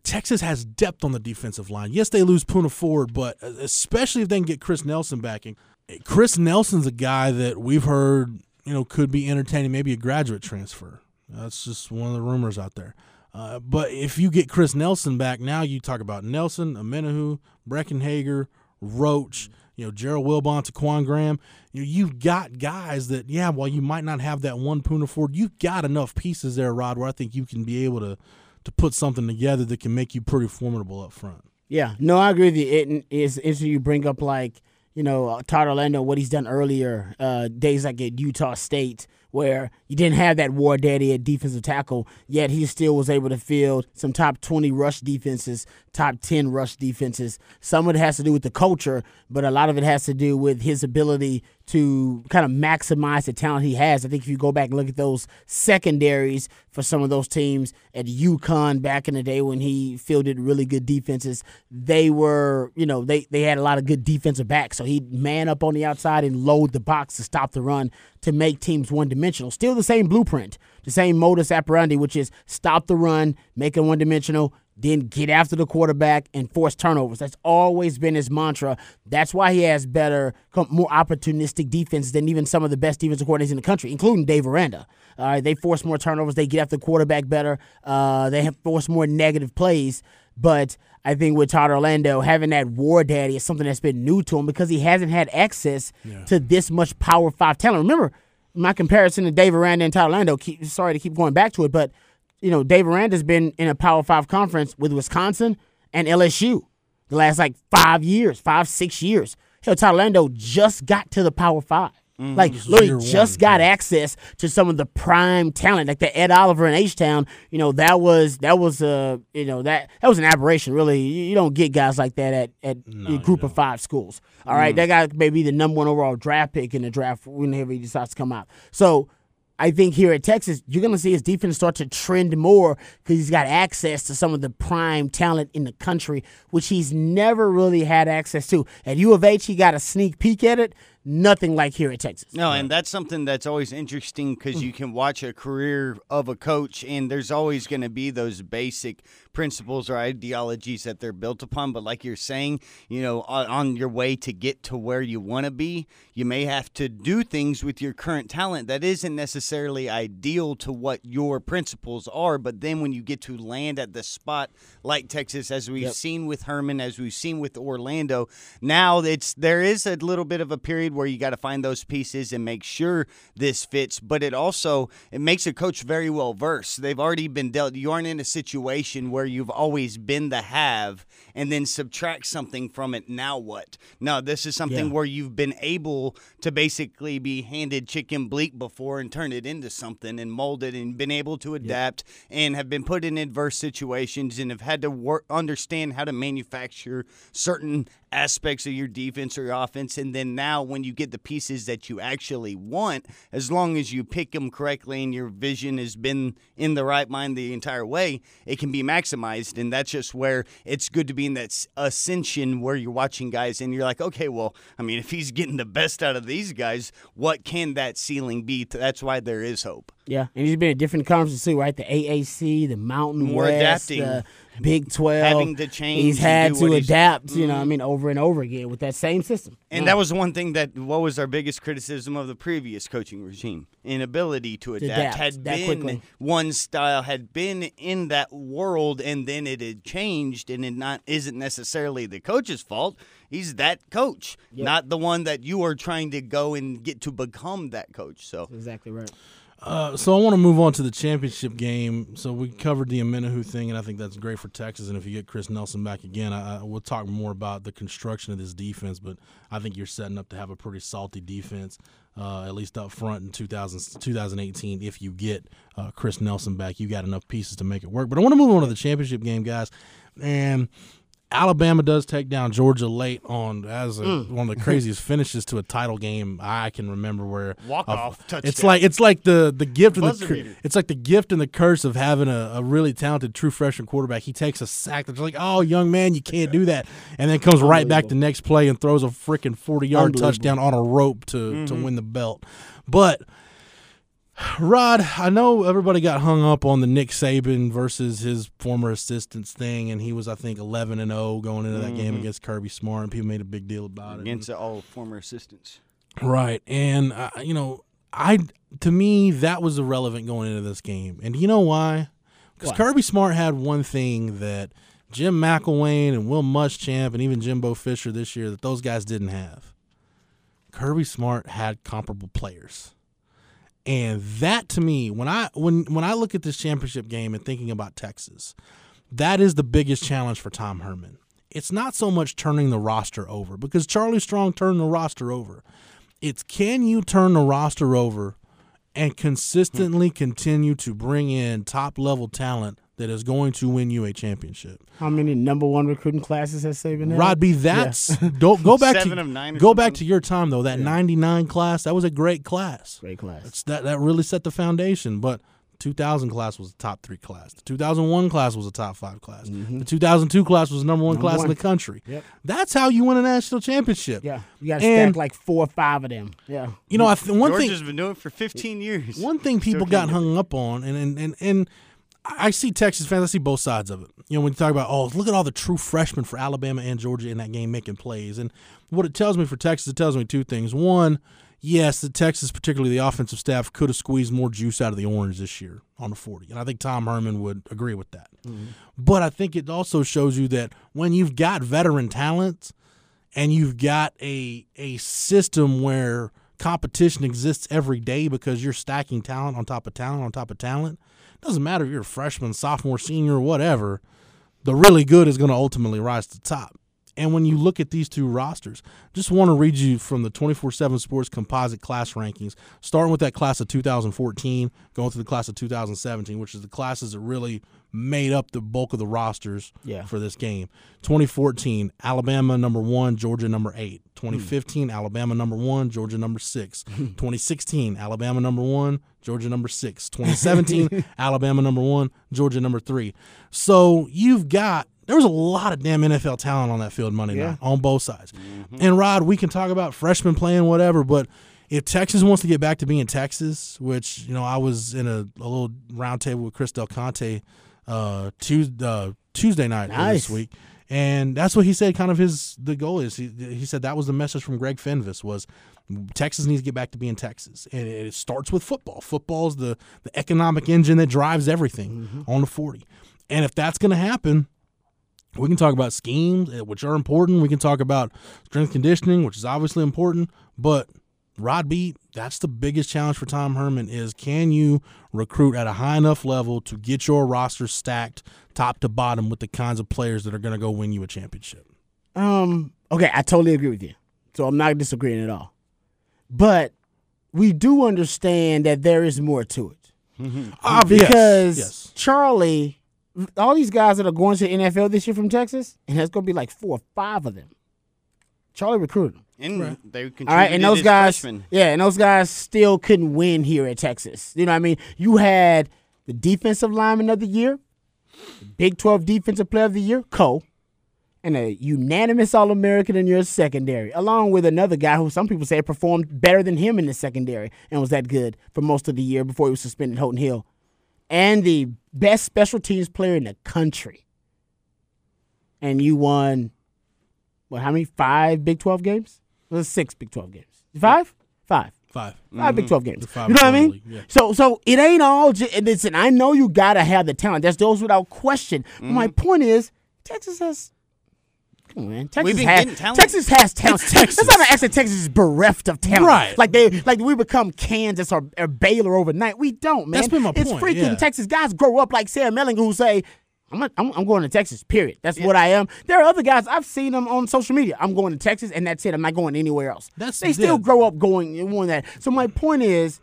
Texas has depth on the defensive line. Yes, they lose Poona Ford, but especially if they can get Chris Nelson back. And Chris Nelson's a guy that we've heard, you know, could be entertaining maybe a graduate transfer. That's just one of the rumors out there. Uh, but if you get Chris Nelson back, now you talk about Nelson, Omenihu, Breckenhager, Roach, you know, Gerald Wilbon, Ta'Quon Graham. You know, you've got guys that, yeah, while you might not have that one Poona Ford, you've got enough pieces there, Rod, where I think you can be able to to put something together that can make you pretty formidable up front. Yeah, no, I agree with you. It is is you bring up like you know Todd Orlando, what he's done earlier, uh, days like at Utah State, where you didn't have that war daddy at defensive tackle, yet he still was able to field some top twenty rush defenses, top ten rush defenses. Some of it has to do with the culture, but a lot of it has to do with his ability to kind of maximize the talent he has. I think if you go back and look at those secondaries for some of those teams at UConn back in the day when he fielded really good defenses, they were, you know, they, they had a lot of good defensive backs. So he'd man up on the outside and load the box to stop the run to make teams one dimensional. Still the same blueprint, the same modus operandi, which is stop the run, make it one dimensional, then get after the quarterback and force turnovers. That's always been his mantra. That's why he has better, more opportunistic defense than even some of the best defensive coordinators in the country, including Dave Aranda. All right, they force more turnovers. They get after the quarterback better. Uh, they have forced more negative plays. But I think with Todd Orlando, having that war daddy is something that's been new to him because he hasn't had access to this much Power Five talent. Remember, my comparison to Dave Aranda and Todd Orlando. Keep, sorry to keep going back to it, but you know, Dave Aranda's been in a Power Five conference with Wisconsin and LSU the last like five years, five, six years. Hell, Todd Orlando just got to the Power 5 Like literally just one, got access to some of the prime talent, like the Ed Oliver in H Town. You know that was that was a you know that that was an aberration. Really, you, you don't get guys like that at at a group of five schools. All right, that guy may be the number one overall draft pick in the draft whenever he decides to come out. So I think here at Texas, you're going to see his defense start to trend more because he's got access to some of the prime talent in the country, which he's never really had access to. At U of H, he got a sneak peek at it. Nothing like here at Texas. No, and that's something that's always interesting because you mm. can watch a career of a coach, and there's always going to be those basic principles or ideologies that they're built upon. But like you're saying, you know, on, on your way to get to where you want to be, you may have to do things with your current talent that isn't necessarily ideal to what your principles are. But then when you get to land at the spot like Texas, as we've seen with Herman, as we've seen with Orlando, now it's there is a little bit of a period where you got to find those pieces and make sure this fits. But it also it makes a coach very well versed. They've already been dealt. You aren't in a situation where you've always been the have and then subtract something from it. Now what? No, this is something Yeah. where you've been able to basically be handed chicken bleak before and turn it into something and mold it and been able to adapt and have been put in adverse situations and have had to work understand how to manufacture certain aspects of your defense or your offense. And then now, when you get the pieces that you actually want, as long as you pick them correctly and your vision has been in the right mind the entire way, it can be maximized. And that's just where it's good to be in that ascension where you're watching guys and you're like, okay, well, I mean, if he's getting the best out of these guys, what can that ceiling be? That's why there is hope. Yeah, and he's been in different conferences too, right? The AAC, the Mountain More West, adapting. the Big Twelve. Having to change He's had to adapt. You know, Mhm. I mean, over and over again with that same system. And Yeah. that was one thing that what was our biggest criticism of the previous coaching regime inability to adapt, adapt had been quickly. one style had been in that world and then it had changed and it not isn't necessarily the coach's fault he's that coach Yep. not the one that you are trying to go and get to become that coach so exactly right Uh, so I want to move on to the championship game. So we covered the Omenihu thing, and I think that's great for Texas. And if you get Chris Nelson back again, I, I, we'll talk more about the construction of this defense. But I think you're setting up to have a pretty salty defense, uh, at least up front in 2000, 2018. If you get uh, Chris Nelson back, you got enough pieces to make it work. But I want to move on to the championship game, guys. And Alabama does take down Georgia late on as a, Mm. one of the craziest finishes to a title game I can remember. Where Walk-off It's touchdown. like it's like the the gift and the cur- it's like the gift and the curse of having a, a really talented true freshman quarterback. He takes a sack that's like, oh, young man, you can't do that, and then comes right back the next play and throws a freaking forty yard touchdown on a rope to to Mm-hmm. win the belt. But Rod, I know everybody got hung up on the Nick Saban versus his former assistants thing, and he was, I think, eleven and zero going into that game against Kirby Smart, and people made a big deal about it. Mm-hmm. against all former assistants Right, and uh, you know, I to me that was irrelevant going into this game, and you know why? Because Kirby Smart had one thing that Jim McElwain and Will Muschamp and even Jimbo Fisher this year that those guys didn't have. Kirby Smart had comparable players. And that to me, when I when when I look at this championship game and thinking about Texas, that is the biggest challenge for Tom Herman. It's not so much turning the roster over because Charlie Strong turned the roster over. It's can you turn the roster over and consistently continue to bring in top level talent that is going to win you a championship. How many number one recruiting classes has Saban had? Rod B, that's don't go back Seven to of nine go back to your time though. That ninety nine class, that was a great class. Great class. It's that that really set the foundation. But 2000 class was a top three class. The 2001 class was a top five class. The 2002 class was the number one Mm-hmm. Number class in the country. Yep. That's how you win a national championship. Yeah, you got to stack like four or five of them. Yeah, You know, I th- one thing Georgia's been doing it for 15 years One thing people got hung up on, and and and, and I see Texas fans. I see both sides of it. You know, when you talk about, oh, look at all the true freshmen for Alabama and Georgia in that game making plays, and what it tells me for Texas, it tells me two things. One, yes, the Texas, particularly the offensive staff, could have squeezed more juice out of the orange this year on the forty, and I think Tom Herman would agree with that. Mm-hmm. But I think it also shows you that when you've got veteran talent and you've got a a system where competition exists every day because you're stacking talent on top of talent on top of talent. Doesn't matter if you're a freshman, sophomore, senior, whatever. The really good is going to ultimately rise to the top. And when you look at these two rosters, just want to read you from the 24 7 Sports Composite Class Rankings, starting with that class of 2014, going through the class of 2017, which is the classes that really made up the bulk of the rosters Yeah. for this game. 2014, Alabama number one, Georgia number eight. Hmm. 2015, Alabama number one, Georgia number six. 2016, Alabama number one, Georgia number six. 2017, Alabama number one, Georgia number three. So you've got there was a lot of damn NFL talent on that field Monday Yeah. night on both sides. And Rod, we can talk about freshmen playing whatever, but if Texas wants to get back to being Texas, which you know I was in a, a little roundtable with Chris Del Conte uh, Tuesday, uh, Tuesday night Nice. this week, and that's what he said. Kind of his the goal is he, he said that was the message from Greg Fenves was Texas needs to get back to being Texas, and it starts with football. Football is the the economic engine that drives everything on the forty, and if that's going to happen. We can talk about schemes, eh, which are important. We can talk about strength conditioning, which is obviously important. But Rod B, that's the biggest challenge for Tom Herman is can you recruit at a high enough level to get your roster stacked top to bottom with the kinds of players that are going to go win you a championship? Um. Okay, I totally agree with you. So I'm not disagreeing at all. But we do understand that there is more to it Obvious. because yes. Charlie recruited him. And they contributed All right, and those guys, freshmen. yeah, and those guys still couldn't win here at Texas. You know what I mean? You had the defensive lineman of the year, Big 12 defensive player of the year, Cole, and a unanimous All American in your secondary, along with another guy who some people say performed better than him in the secondary and was that good for most of the year before he was suspended, Holton Hill, and the best special teams player in the country. And you won, what, how many? Five Big 12 games? Was six Big 12 games. Five? Five. Five. Five Big 12 games. You know what I mean? yeah. So so it ain't all just, and listen, I know you got to have the talent. That's those without question. But my point is, Texas has. Come on, man. Texas has, talent. Texas has talent. It's Texas. That's not an accent. Texas is bereft of talent. Right. Like they like we become Kansas or, or Baylor overnight. We don't, man. That's been my it's point, freaking yeah. Texas guys grow up like Sam Ehlinger who say, I'm, not, I'm I'm going to Texas. Period. That's what I am. There are other guys I've seen them on social media. I'm going to Texas, and that's it. I'm not going anywhere else. That's- they still yeah. grow up going and wanting that. So my point is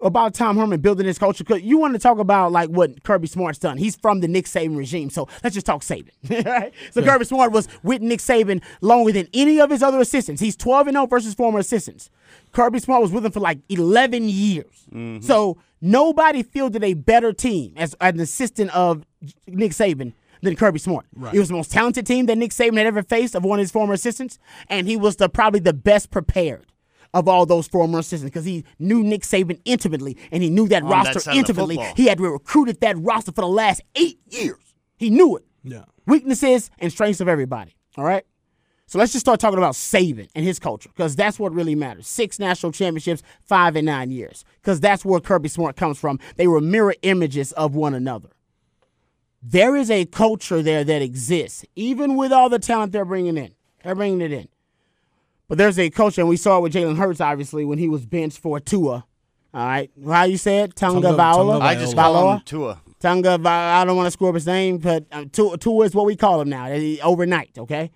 about Tom Herman building this culture. You want to talk about like what Kirby Smart's done. He's from the Nick Saban regime, so let's just talk Saban. right? So Kirby Smart was with Nick Saban longer than any of his other assistants. He's 12 and 0 versus former assistants. Kirby Smart was with him for like 11 years. Mm-hmm. So nobody fielded a better team as an assistant of Nick Saban than Kirby Smart. He was the most talented team that Nick Saban had ever faced of one of his former assistants, and he was the probably the best prepared of all those former assistants because he knew Nick Saban intimately and he knew that On roster side of intimately. He had recruited that roster for the last eight years. He knew it. Yeah. Weaknesses and strengths of everybody. All right. So let's just start talking about Saban and his culture because that's what really matters. Six national championships, five and nine years because that's where Kirby Smart comes from. They were mirror images of one another. There is a culture there that exists, even with all the talent they're bringing in. They're bringing it in. But there's a culture, and we saw it with Jalen Hurts, obviously, when he was benched for Tua. All right. How you say it? Tonga, Tonga- I just Viola. call him Tua. Tonga, Vi- I don't want to screw up his name, but um, Tua, Tua is what we call him now, overnight, okay?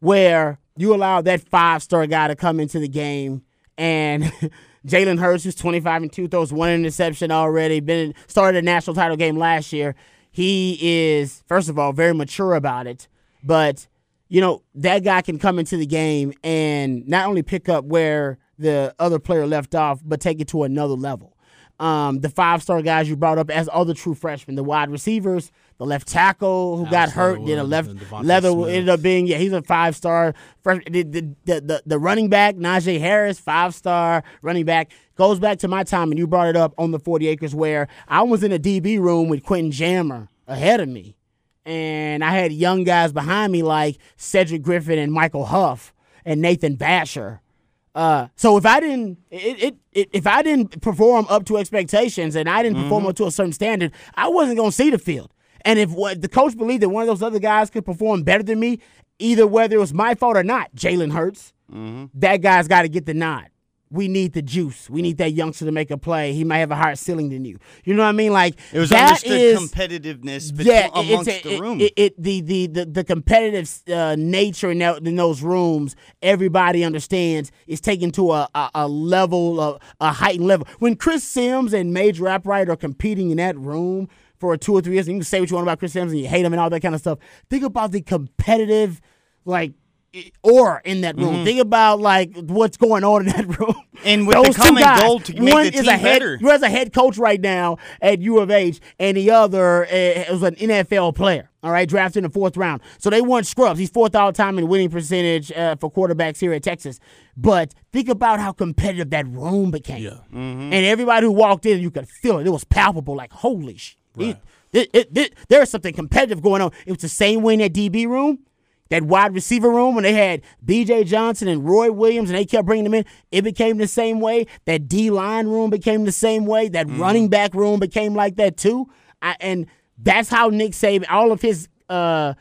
Where you allow that five star guy to come into the game and Jalen Hurts, who's 25 and 2, throws one interception already, been started a national title game last year. He is, first of all, very mature about it, but you know, that guy can come into the game and not only pick up where the other player left off, but take it to another level. Um, the five star guys you brought up as other true freshmen, the wide receivers, the left tackle who got hurt, then a left leather Smith. ended up being yeah he's a five star. The, the, the, the, the running back Najee Harris, five star running back, goes back to my time and you brought it up on the forty acres where I was in a DB room with Quentin Jammer ahead of me and I had young guys behind me like Cedric Griffin and Michael Huff and Nathan Vasher. Uh, so if I didn't, it, it, it, if I didn't perform up to expectations and I didn't perform up to a certain standard, I wasn't going to see the field. And if what the coach believed that one of those other guys could perform better than me, either whether it was my fault or not, Jalen Hurts, that guy's got to get the nod. We need the juice. We need that youngster to make a play. He might have a higher ceiling than you. You know what I mean? Like It was that understood is- competitiveness between, yeah, amongst a, the it- room. It, it- the, the the the competitive uh, nature in, that, in those rooms, everybody understands is taken to a, a, a level of a heightened level. When Chris Simms and Major Applewhite are competing in that room for two or three years, and you can say what you want about Chris Simms and you hate him and all that kind of stuff. Think about the competitive, like. Or in that room. Think about like what's going on in that room. And with the Those two common guys, goal to make one the is team a head, better. who has a head coach right now at U of H, and the other uh, was an NFL player. All right, drafted in the fourth round. So they weren't scrubs. He's fourth all time in winning percentage uh, for quarterbacks here at Texas. But think about how competitive that room became. Yeah. And everybody who walked in, you could feel it. It was palpable. Like holy shit. It, it, it, there's something competitive going on. It was the same way in that DB room that wide receiver room when they had B.J. Johnson and Roy Williams and they kept bringing them in, it became the same way. That D line room became the same way. That Mm-hmm. running back room became like that too. I, and that's how Nick Saban, all of his, uh,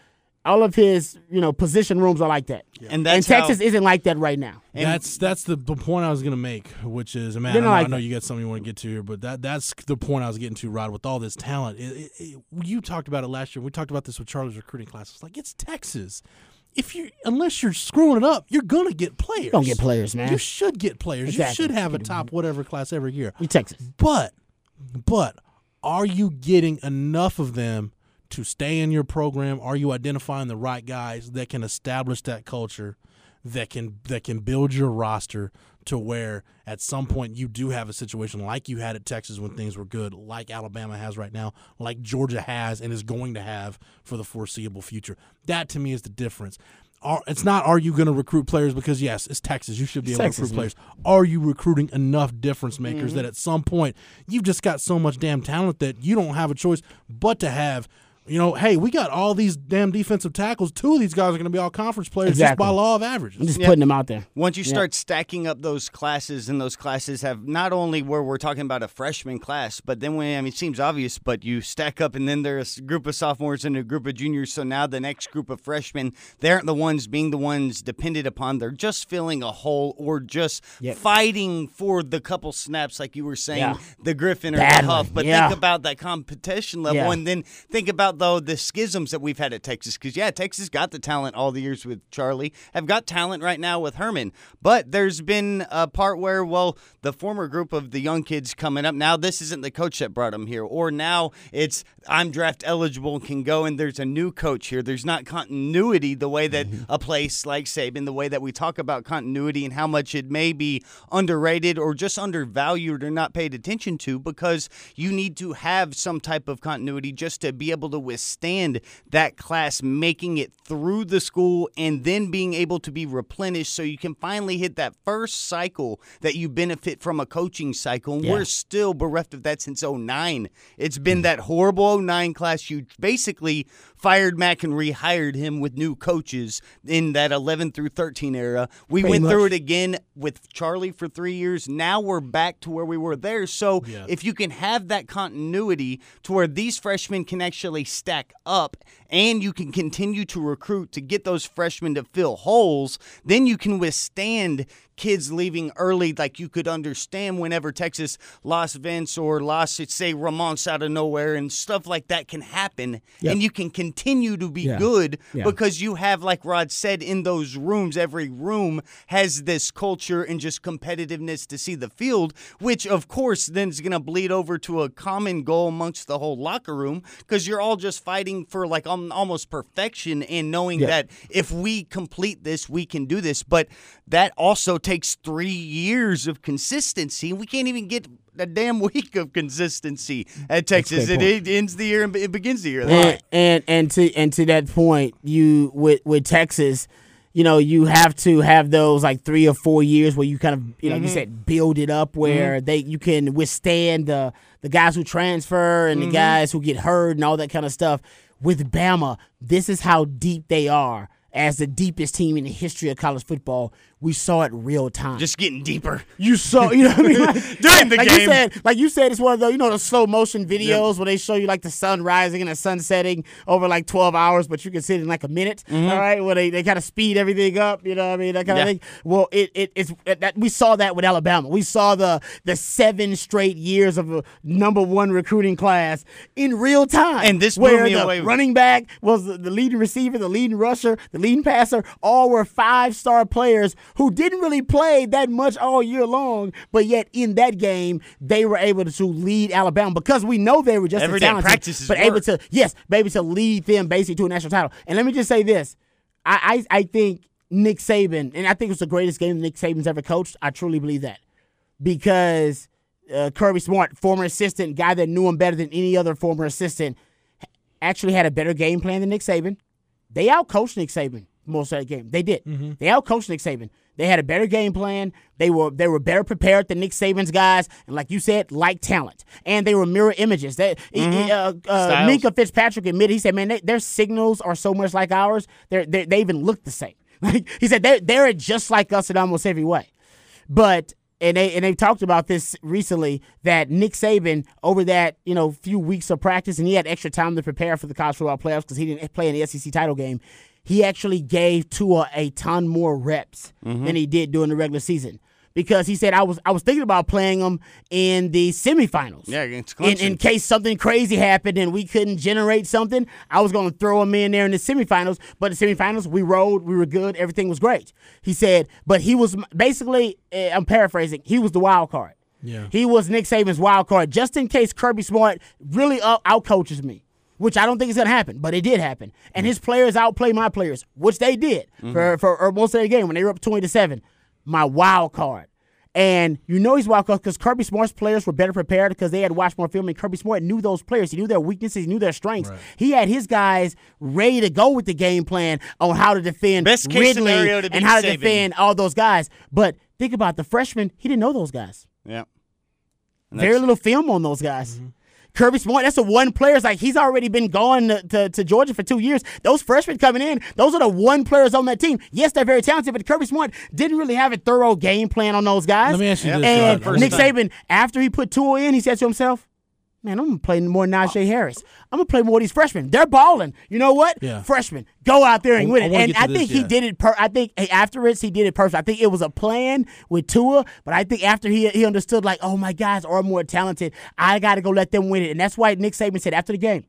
all of his, you know, position rooms are like that. And that's Texas how- isn't like that right now. that's that's the, the point I was gonna make, which is, man, I know, like I know you got something you want to get to here, but that that's the point I was getting to, Rod. With all this talent, it, it, it- you talked about it last year. We talked about this with Charlie's recruiting classes. Like it's Texas. If you unless you're screwing it up, you're gonna get players. You're gonna get players, man. You should get players. Exactly. You should have a top whatever class every year. You Texas. But, but, are you getting enough of them to stay in your program? Are you identifying the right guys that can establish that culture that can that can build your roster to where at some point you do have a situation like you had at Texas when things were good, like Alabama has right now, like Georgia has and is going to have for the foreseeable future. That to me is the difference. Are, it's not are you going to recruit players because yes, it's Texas. You should be able Texas, to man. recruit players. Are you recruiting enough difference makers mm-hmm. that at some point you've just got so much damn talent that you don't have a choice but to have you know, hey, we got all these damn defensive tackles. Two of these guys are going to be all conference players just by law of averages. I'm just putting them out there. Once you Yeah. start stacking up those classes, and those classes have not only where we're talking about a freshman class, but then when I mean, it seems obvious, but you stack up, and then there's a group of sophomores and a group of juniors. So now the next group of freshmen, they aren't the ones being the ones depended upon. They're just filling a hole or just Yep. fighting for the couple snaps, like you were saying, Yeah. the Griffin or Battling, the Huff. But yeah. think about that competition level, Yeah. and then think about though the schisms that we've had at Texas. Because yeah, Texas got the talent all the years with Charlie, have got talent right now with Herman. But there's been a part where well, the former group of the young kids coming up now, this isn't the coach that brought them here, or now it's I'm draft eligible and can go, and there's a new coach here. There's not continuity the way that mm-hmm. a place like Saban, the way that we talk about continuity and how much it may be underrated or just undervalued or not paid attention to because you need to have some type of continuity just to be able to withstand that class making it through the school and then being able to be replenished so you can finally hit that first cycle that you benefit from a coaching cycle. And Yeah. we're still bereft of that since 09. It's been mm. that horrible 09 class. You basically fired Mack and rehired him with new coaches in that 11 through 13 era. We Pretty went through it again with Charlie for three years. Now we're back to where we were there. So Yeah. if you can have that continuity to where these freshmen can actually stack up and you can continue to recruit to get those freshmen to fill holes, then you can withstand kids leaving early like you could understand whenever Texas lost Vince or lost say Ramon's out of nowhere and stuff like that can happen Yep. and you can continue to be Yeah. good Yeah. because you have like Rod said in those rooms every room has this culture and just competitiveness to see the field which of course then is going to bleed over to a common goal amongst the whole locker room because you're all just fighting for like almost perfection and knowing that if we complete this we can do this but that also takes 3 years of consistency we can't even get a damn week of consistency at Texas. It, it ends the year and it begins the year. and, and and to and to that point, you with with Texas, you know, you have to have those like three or four years where you kind of you know Mm-hmm. you said build it up where they you can withstand the the guys who transfer and Mm-hmm. the guys who get hurt and all that kind of stuff. With Bama, this is how deep they are. As the deepest team in the history of college football, we saw it real time. Just getting deeper. You saw, you know what I mean? Like, During the like game. You said, like you said, it's one of the, you know, the slow motion videos where they show you like the sun rising and the sun setting over like 12 hours, but you can see it in like a minute. Mm-hmm. all right. Where they, they kind of speed everything up, you know what I mean? That kind Yeah. of thing. Well, it, it it's that we saw that with Alabama. We saw the the seven straight years of a number one recruiting class in real time. And this blew where the away. running back was the, the leading receiver, the leading rusher, the leading passer, all were five star players who didn't really play that much all year long, but yet in that game they were able to lead Alabama because we know they were just Every day talented, practice but able to yes, able to lead them basically to a national title. And let me just say this: I I, I think Nick Saban, and I think it's the greatest game Nick Saban's ever coached. I truly believe that because uh, Kirby Smart, former assistant, guy that knew him better than any other former assistant, actually had a better game plan than Nick Saban. They outcoached Nick Saban most of that game. They did. They outcoached Nick Saban. They had a better game plan. They were they were better prepared than Nick Saban's guys, and like you said, like talent, and they were mirror images. That uh, uh, Minkah Fitzpatrick admitted he said, "Man, they, their signals are so much like ours. They're, they they even look the same." Like he said, they're they're just like us in almost every way. But and they and they talked about this recently that Nick Saban over that you know few weeks of practice and he had extra time to prepare for the college football playoffs because he didn't play in the SEC title game. He actually gave Tua a ton more reps than he did during the regular season because he said I was I was thinking about playing him in the semifinals. Yeah, against in, Clemson. in case something crazy happened and we couldn't generate something, I was going to throw him in there in the semifinals. But the semifinals, we rode, we were good, everything was great. He said, but he was basically, uh, I'm paraphrasing, he was the wild card. Yeah. He was Nick Saban's wild card, just in case Kirby Smart really out outcoaches me. Which I don't think is going to happen, but it did happen. And his players outplay my players, which they did mm-hmm. for, for or most of the game when they were up 20 to 7. My wild card. And you know he's wild card because Kirby Smart's players were better prepared because they had watched more film, and Kirby Smart knew those players. He knew their weaknesses, he knew their strengths. He had his guys ready to go with the game plan on how to defend Best case Ridley scenario to and beat how to defend all those guys. But think about the freshman; he didn't know those guys. Yeah. Very little film on those guys. Mm-hmm. Kirby Smart, that's the one player. It's like he's already been gone to, to, to Georgia for two years. Those freshmen coming in, those are the one players on that team. Yes, they're very talented, but Kirby Smart didn't really have a thorough game plan on those guys. Let me ask you this, And Nick Saban, after he put Tua in, he said to himself, Man, I'm gonna play more Najee uh, Harris. I'm gonna play more of these freshmen. They're balling. You know what? Yeah. Freshmen, go out there and I- win it. wanna And I this, think he yeah. did it. Per- I think afterwards he did it perfect. I think it was a plan with Tua, but I think after he he understood like, oh my guys are more talented. I got to go let them win it, and that's why Nick Saban said after the game,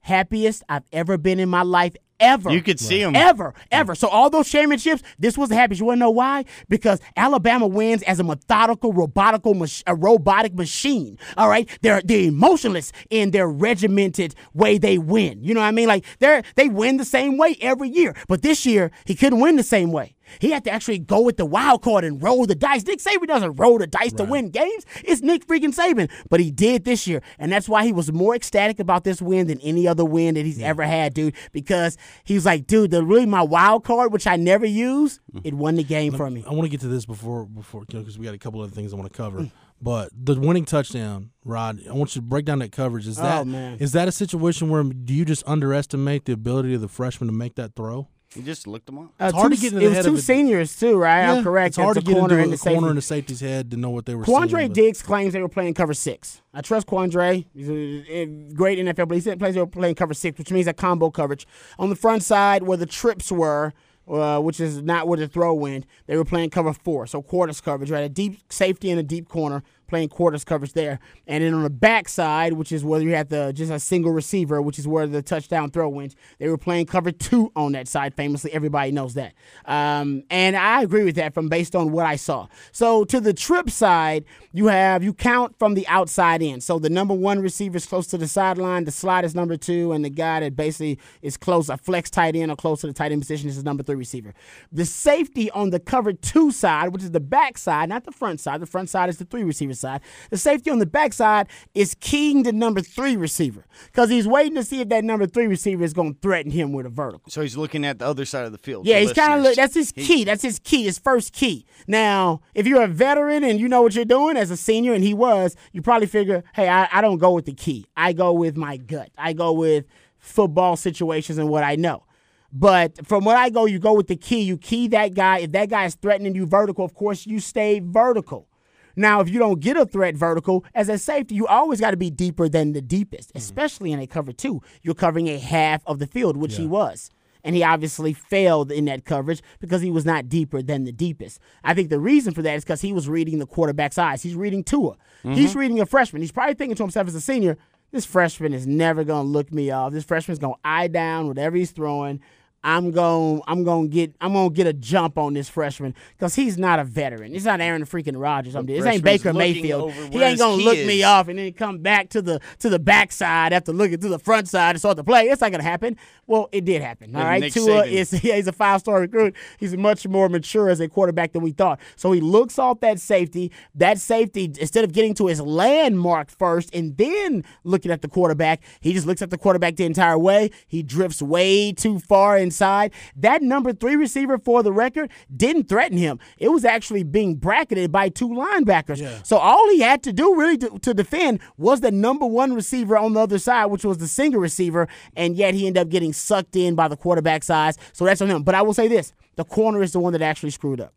happiest I've ever been in my life. Ever. You could see 'em. Ever, ever. So all those championships, this was the happiest. You want to know why? Because Alabama wins as a methodical, robotical, mach- a robotic machine. All right, they're they're emotionless in their regimented way they win. You know what I mean? Like they're they win the same way every year. But this year he couldn't win the same way. He had to actually go with the wild card and roll the dice. Nick Saban doesn't roll the dice to win games. It's Nick freaking Saban. But he did this year. And that's why he was more ecstatic about this win than any other win that he's hmm. ever had, dude. Because he was like, dude, the really my wild card, which I never use, hmm. it won the game for me. I want to get to this before before because we got a couple other things I want to cover. Mm. But the winning touchdown, Rod, I want you to break down that coverage. Is Oh, that man. is that a situation where do you just underestimate the ability of the freshman to make that throw? You just looked them up. Uh, It's hard two- to get in it the was head two of it. seniors too, right? I'm correct. It's hard to get a corner into and a the safety. corner in the safety's head to know what they were seeing. Quandre but- Diggs claims they were playing cover six. I trust Quandre. He's a, a great NFL, but he said plays they were playing cover six, which means a combo coverage. On the front side, where the trips were, uh, which is not where the throw went, they were playing cover four, so quarters coverage, right? A deep safety and a deep corner playing quarters coverage there. And then on the back side, which is where you had the just a single receiver, which is where the touchdown throw went, they were playing cover two on that side. Famously, everybody knows that. Um, and I agree with that from based on what I saw. So to the trip side, you have you count from the outside in. So the number one receiver is close to the sideline, the slot is number two, and the guy that basically is close, a flex tight end or close to the tight end position is the number three receiver. The safety on the cover two side, which is the back side, not the front side. The front side is the three receiver side. The safety on the back side is keying the number three receiver because he's waiting to see if that number three receiver is going to threaten him with a vertical. So he's looking at the other side of the field. Yeah, he's kind of look. that's his key. That's his key. His first key. Now, if you're a veteran and you know what you're doing as a senior, and he was, you probably figure, hey, I, I don't go with the key. I go with my gut. I go with football situations and what I know. But from what I go, you go with the key. You key that guy. If that guy is threatening you vertical, of course you stay vertical. Now, if you don't get a threat vertical, as a safety, you always got to be deeper than the deepest, mm-hmm. especially in a cover two. You're covering a half of the field, which he was. And he obviously failed in that coverage because he was not deeper than the deepest. I think the reason for that is because he was reading the quarterback's eyes. He's reading Tua. He's mm-hmm. reading a freshman. He's probably thinking to himself as a senior, this freshman is never going to look me off. This freshman's going to eye down whatever he's throwing. I'm going I'm going to get I'm going to get a jump on this freshman cuz he's not a veteran. It's not Aaron freaking Rodgers. I'm this ain't Baker Mayfield. He ain't going to look me off and then come back to the to the backside after looking to the front side and start to play. It's not going to happen. Well, it did happen. All With right. Nick Tua Saban. is yeah, he's a five-star recruit. He's much more mature as a quarterback than we thought. So he looks off that safety. That safety instead of getting to his landmark first and then looking at the quarterback, he just looks at the quarterback the entire way. He drifts way too far inside. That number 3 receiver for the record didn't threaten him. It was actually being bracketed by two linebackers. So all he had to do really to, to defend was the number 1 receiver on the other side, which was the single receiver, and yet he ended up getting sucked in by the quarterback size. So that's on him. But I will say this, the corner is the one that actually screwed up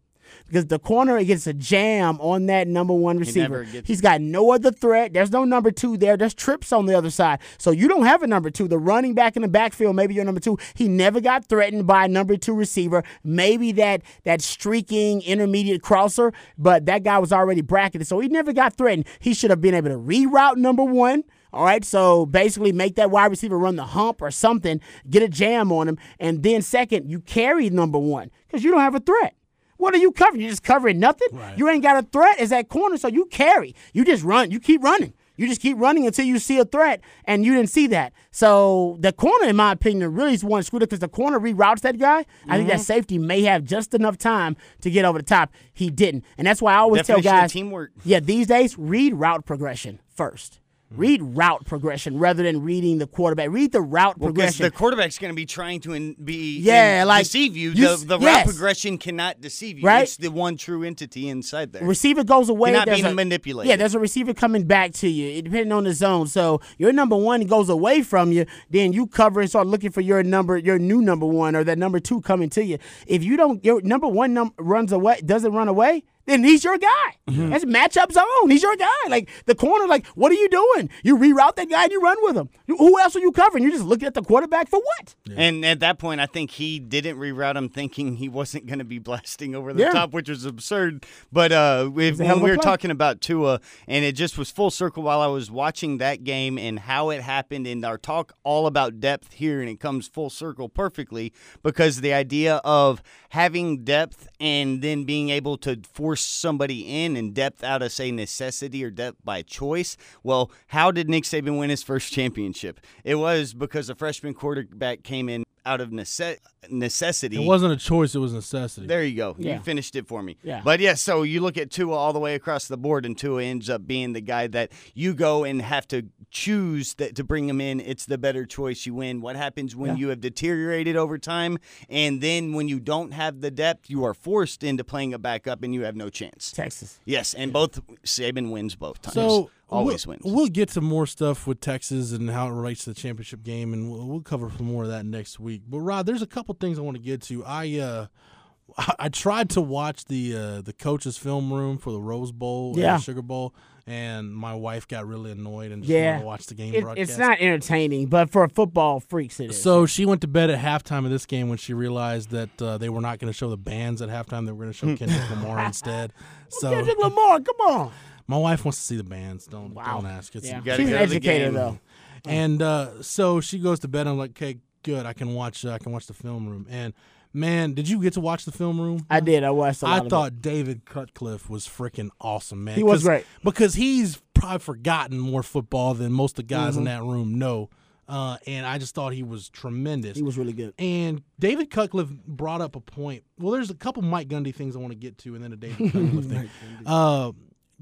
because the corner gets a jam on that number one receiver. gets- He's got no other threat. There's no number two there. There's trips on the other side. So you don't have a number two. The running back in the backfield, maybe you're number two. He never got threatened by a number two receiver. Maybe that that streaking intermediate crosser, but that guy was already bracketed, so he never got threatened. He should have been able to reroute number one. All right, so basically make that wide receiver run the hump or something, get a jam on him, and then second, you carry number one because you don't have a threat. What are you covering? You're just covering nothing. You ain't got a threat as that corner, so you carry. You just run. You keep running. You just keep running until you see a threat, and you didn't see that. So the corner, in my opinion, really is one screwed up because the corner reroutes that guy. I think that mm-hmm. safety may have just enough time to get over the top. He didn't, and that's why I always Definition tell guys, teamwork. yeah, these days read route progression first. Mm-hmm. Read route progression rather than reading the quarterback. Read the route Well, progression. the quarterback's going to be trying to in, be Yeah, in- like, deceive you. you The, the yes. route progression cannot deceive you. Right. It's the one true entity inside there. receiver goes away. Cannot there's be a- manipulated. Yeah, there's a receiver coming back to you, it- depending on the zone. So your number one goes away from you, then you cover and start looking for your number, your new number one or that number two coming to you. If you don't, your number one num- runs away, doesn't run away. Then he's your guy. That's matchup zone. He's your guy. Like the corner, like, what are you doing? You reroute that guy and you run with him. Who else are you covering? You're just looking at the quarterback for what? And at that point, I think he didn't reroute him, thinking he wasn't going to be blasting over the Yeah. top, which was absurd. But uh, if, when we were play. talking about Tua, and it just was full circle while I was watching that game and how it happened, and our talk all about depth here, and it comes full circle perfectly because the idea of having depth and then being able to force somebody in and depth out of say necessity or depth by choice. Well, how did Nick Saban win his first championship? It was because a freshman quarterback came in out of nece- necessity. It wasn't a choice; it was necessity. There you go. Yeah. You finished it for me. Yeah. But yeah, so you look at Tua all the way across the board, and Tua ends up being the guy that you go and have to choose that to bring him in. It's the better choice. You win. What happens when you have deteriorated over time, and then when you don't have the depth, you are forced into playing a backup, and you have no chance. Texas. Yes, and both Saban wins both times. So always we'll, wins. We'll get to more stuff with Texas and how it relates to the championship game, and we'll, we'll cover more of that next week. But Rod, there's a couple things I want to get to. I uh, I, I tried to watch the uh, the coaches' film room for the Rose Bowl Yeah. and the Sugar Bowl, and my wife got really annoyed and just Yeah. wanted to watch the game It, broadcast. it's not entertaining, but for football freaks, it is. So she went to bed at halftime of this game when she realized that uh, they were not going to show the bands at halftime. They were going to show Kendrick Lamar instead. So Kendrick Lamar, come on. my wife wants to see the bands. Don't Wow. don't ask. It's Yeah. gotta She's an go to educator, though. and uh, so she goes to bed. I'm like, okay, good. I can watch. Uh, I can watch the film room. And man, did you get to watch the film room? I did. I watched a lot I of it. thought David Cutcliffe was freaking awesome, man. He was great. because he's probably forgotten more football than most of the guys Mm-hmm. in that room know. Uh, and I just thought he was tremendous. he was really good. And David Cutcliffe brought up a point. Well, there's a couple Mike Gundy things I want to get to, and then a David Cutcliffe thing. Uh,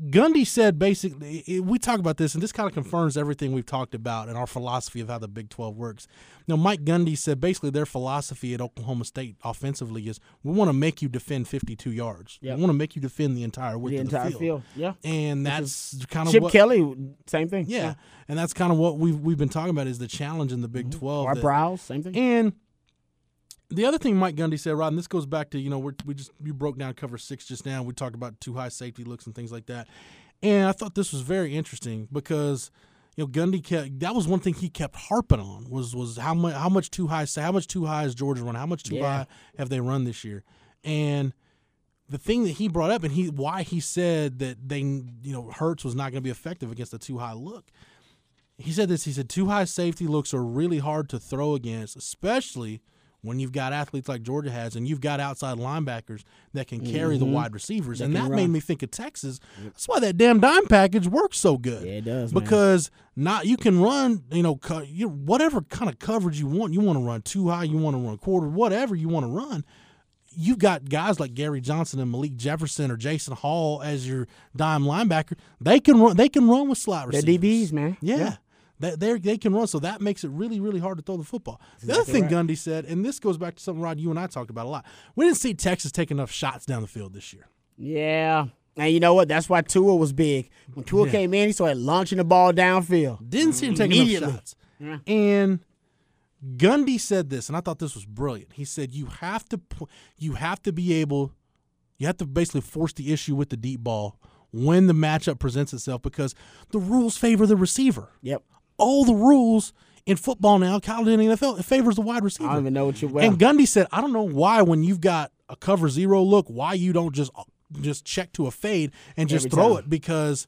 Gundy said basically, we talk about this, and this kind of confirms everything we've talked about and our philosophy of how the Big 12 works. Now, Mike Gundy said basically their philosophy at Oklahoma State offensively is we want to make you defend 52 yards. Yep. We want to make you defend the entire width The of the entire field. field. Yeah. And that's kind of Chip what, Kelly, same thing. yeah, and that's kind of what we've we've been talking about is the challenge in the Big mm-hmm. 12. Art Briles, same thing. and the other thing Mike Gundy said, Rod, and this goes back to you know we're, we just you broke down cover six just now. We talked about two high safety looks and things like that, and I thought this was very interesting because you know Gundy kept that was one thing he kept harping on was was how much how much two high how much two high is Georgia run how much two Yeah. high have they run this year, and the thing that he brought up and he why he said that they you know Hurts was not going to be effective against the two high look he said this. He said two high safety looks are really hard to throw against, especially when you've got athletes like Georgia has, and you've got outside linebackers that can carry the mm-hmm. wide receivers. and that run. made me think of Texas. That's why that damn dime package works so good. Yeah, it does, man. Because not you can run, you know, co- you, whatever kind of coverage you want. You want to run two high, you want to run quarter, whatever you want to run you've got guys like Gary Johnson and Malik Jefferson or Jason Hall as your dime linebacker. They can run. They can run with slot They're. DBs, man. Yeah. They they they can run, so that makes it really really hard to throw the football. The other thing Gundy said, and this goes back to something Rod you and I talked about a lot. We didn't see Texas take enough shots down the field this year. Yeah. And you know what? That's why Tua was big. When Tua Yeah. came in, he started launching the ball downfield. Didn't see him take enough shots. And Gundy said this, and I thought this was brilliant. He said you have to you have to be able you have to basically force the issue with the deep ball when the matchup presents itself because the rules favor the receiver. Yep. All the rules in football now, college and NFL, it favors the wide receiver. I don't even know what you well. And Gundy said, I don't know why when you've got a cover zero look, why you don't just just check to a fade and just Every throw time. it because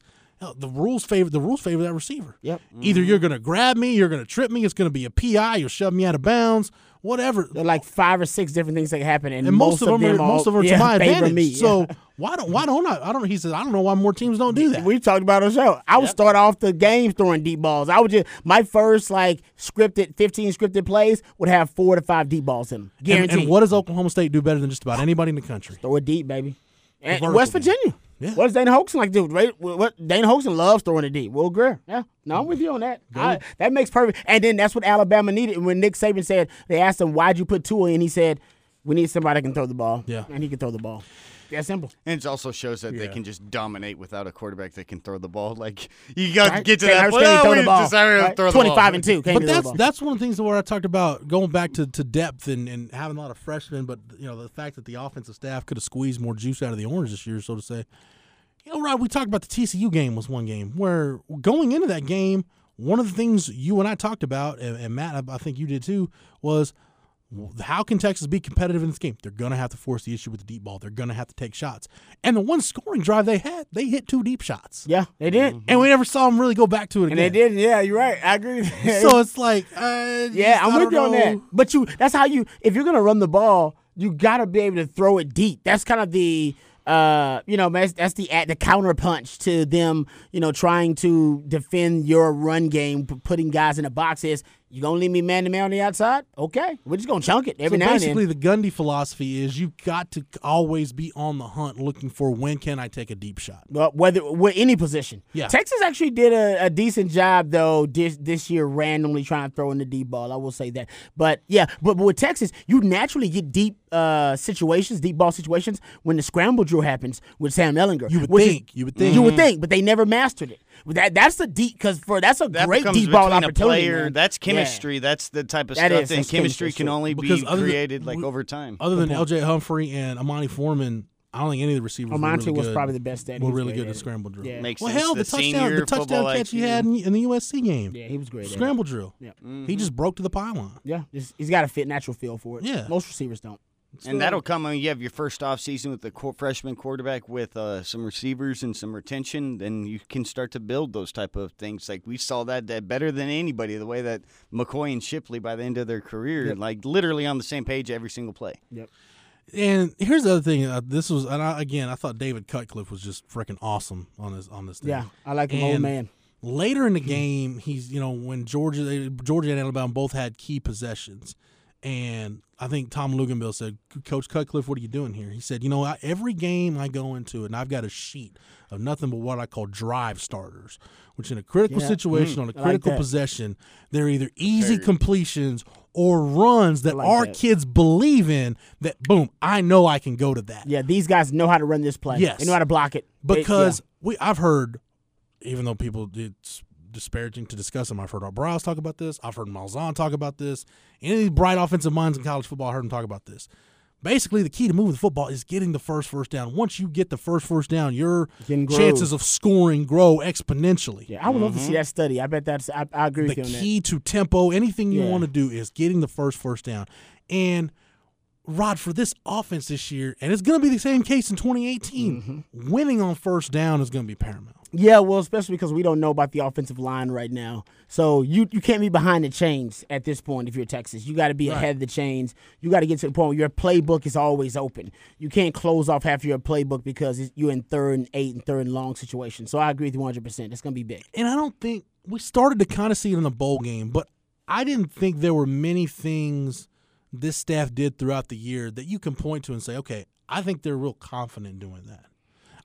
the rules favor the rules favor that receiver. Yep. Either you're mm-hmm. going to grab me, you're going to trip me, it's going to be a PI, you'll shove me out of bounds, whatever. There are like five or six different things that can happen, and, And most, of them, are all, most of them are yeah, to my advantage. Me. So Why don't why don't I? I don't. He says I don't know why more teams don't do that. We talked about on the show. I would start off the game throwing deep balls. I would just my first like scripted fifteen scripted plays would have four to five deep balls in them. And, Guaranteed. and what does Oklahoma State do better than just about anybody in the country? Throw it deep, baby. And West. Virginia. Yeah. What does Dana Holgorsen like to do? Right? What what- Dana Holgorsen loves throwing it deep. Will Grier. Yeah. No, I'm with you on that. I- that makes perfect. And then that's what Alabama needed. And when Nick Saban said, they asked him, why'd you put Tua in? He said, we need somebody that can throw the ball. Yeah. And he can throw the ball. That simple. And it also shows that they can just dominate without a quarterback that can throw the ball. Like you got to get to Jalen that point. Oh, we the ball, to throw the ball. 25 and 2. Can't but throw the that's ball. that's one of the things where I talked about going back to, to depth and, and having a lot of freshmen, but you know the fact that the offensive staff could have squeezed more juice out of the orange this year, so to say. You know, Rod, we talked about the TCU game was one game where going into that game, one of the things you and I talked about, and, and Matt, I, I think you did too, was how can Texas be competitive in this game? They're going to have to force the issue with the deep ball. They're going to have to take shots. And the one scoring drive they had, they hit two deep shots. Yeah, they did. And we never saw them really go back to it And again. they did. Yeah, you're right. I agree. So it's like, uh, Yeah, just- I'm with you on that. But you that's how you if you're gonna run the ball, you gotta be able to throw it deep. That's kind of the uh, you know, that's, that's the the counterpunch to them, you know, trying to defend your run game, putting guys in the boxes. You gonna leave me man to man on the outside? Okay, we're just gonna chunk it every so now and basically, then. the Gundy philosophy is you've got to always be on the hunt, looking for when can I take a deep shot. Well, whether with any position, Yeah. Texas actually did a, a decent job though this this year, randomly trying to throw in the deep ball. I will say that, but yeah, but, but with Texas, you naturally get deep uh, situations, deep ball situations when the scramble drill happens with Sam Ehlinger. You would which is- think, you would think. you would think, but they never mastered it. That that's the deep because for that's a That great becomes deep ball between a opportunity. player. man. That's Yeah. chemistry. That's the type of That stuff. is, and that's chemistry chemistry, can only Because be other than- created like we- over time. Other than L.J. Humphrey and Armanti Foreman, I don't think any of the receivers were Armanti really was good. probably the best at it. He Were was really good at at scramble drill. Yeah. Makes Well, sense. hell, the, the touchdown, the touchdown football catch he had in, in the USC game, Yeah, he was great. at it. scramble drill. Yeah. Mm-hmm. He just broke to the pylon. Yeah, he's got a fit natural feel for it. Yeah. most receivers don't. And that'll come when you have your first off season with the freshman quarterback with uh, some receivers and some retention. Then you can start to build those type of things. Like we saw that, that better than anybody. The way that McCoy and Shipley by the end of their career, like literally on the same page every single play. Yep. And here's the other thing. Uh, this was, and I, again, I thought David Cutcliffe was just freaking awesome on this on this thing. Yeah, I like him, old man. Later in the game, he's you know when Georgia, Georgia and Alabama both had key possessions, and I think Tom Luginbill said, "Coach Cutcliffe, what are you doing here?" He said, "You know, I, every game I go into, and I've got a sheet of nothing but what I call drive starters, which in a critical Yeah. situation mm. on a critical that. possession, they're either easy completions." Or runs that like our that. kids believe in. That boom, I know I can go to that. Yeah, these guys know how to run this play. Yes. they know how to block it They- because we I've heard, even though people it's disparaging to discuss them, I've heard Art Briles talk about this. I've heard Malzahn talk about this. Any of these bright offensive minds in college football, I heard them talk about this. Basically, the key to moving the football is getting the first first down. Once you get the first first down, your chances of scoring grow exponentially. yeah, I would love to see that study. I bet that's. I, I agree Mm-hmm. the with you on key to tempo, anything you Yeah. want to do is getting the first first down. And Rod, for this offense this year, and it's going to be the same case in 2018, Mm-hmm. winning on first down is going to be paramount. Yeah, well, especially because we don't know about the offensive line right now. So you you can't be behind the chains at this point if you're Texas. You got to be ahead of the chains. You got to get to the point where your playbook is always open. You can't close off half of your playbook because you're in third and eight and third and long situations. So I agree with you 100. percent It's gonna be big. And I don't think we started to kind of see it in the bowl game, but I didn't think there were many things this staff did throughout the year that you can point to and say, okay, I think they're real confident doing that.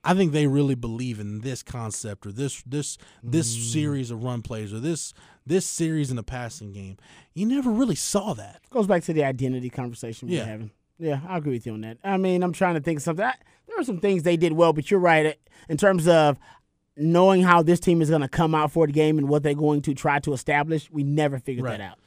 I think they really believe in this concept or this this this Mm. series of run plays or this this series in the passing game. You never really saw that. Goes back to the identity conversation Yeah. we're having. Yeah, I agree with you on that. I mean, I'm trying to think of something. I, there are some things they did well, but you're right in terms of knowing how this team is going to come out for the game and what they're going to try to establish. We never figured Right. that out.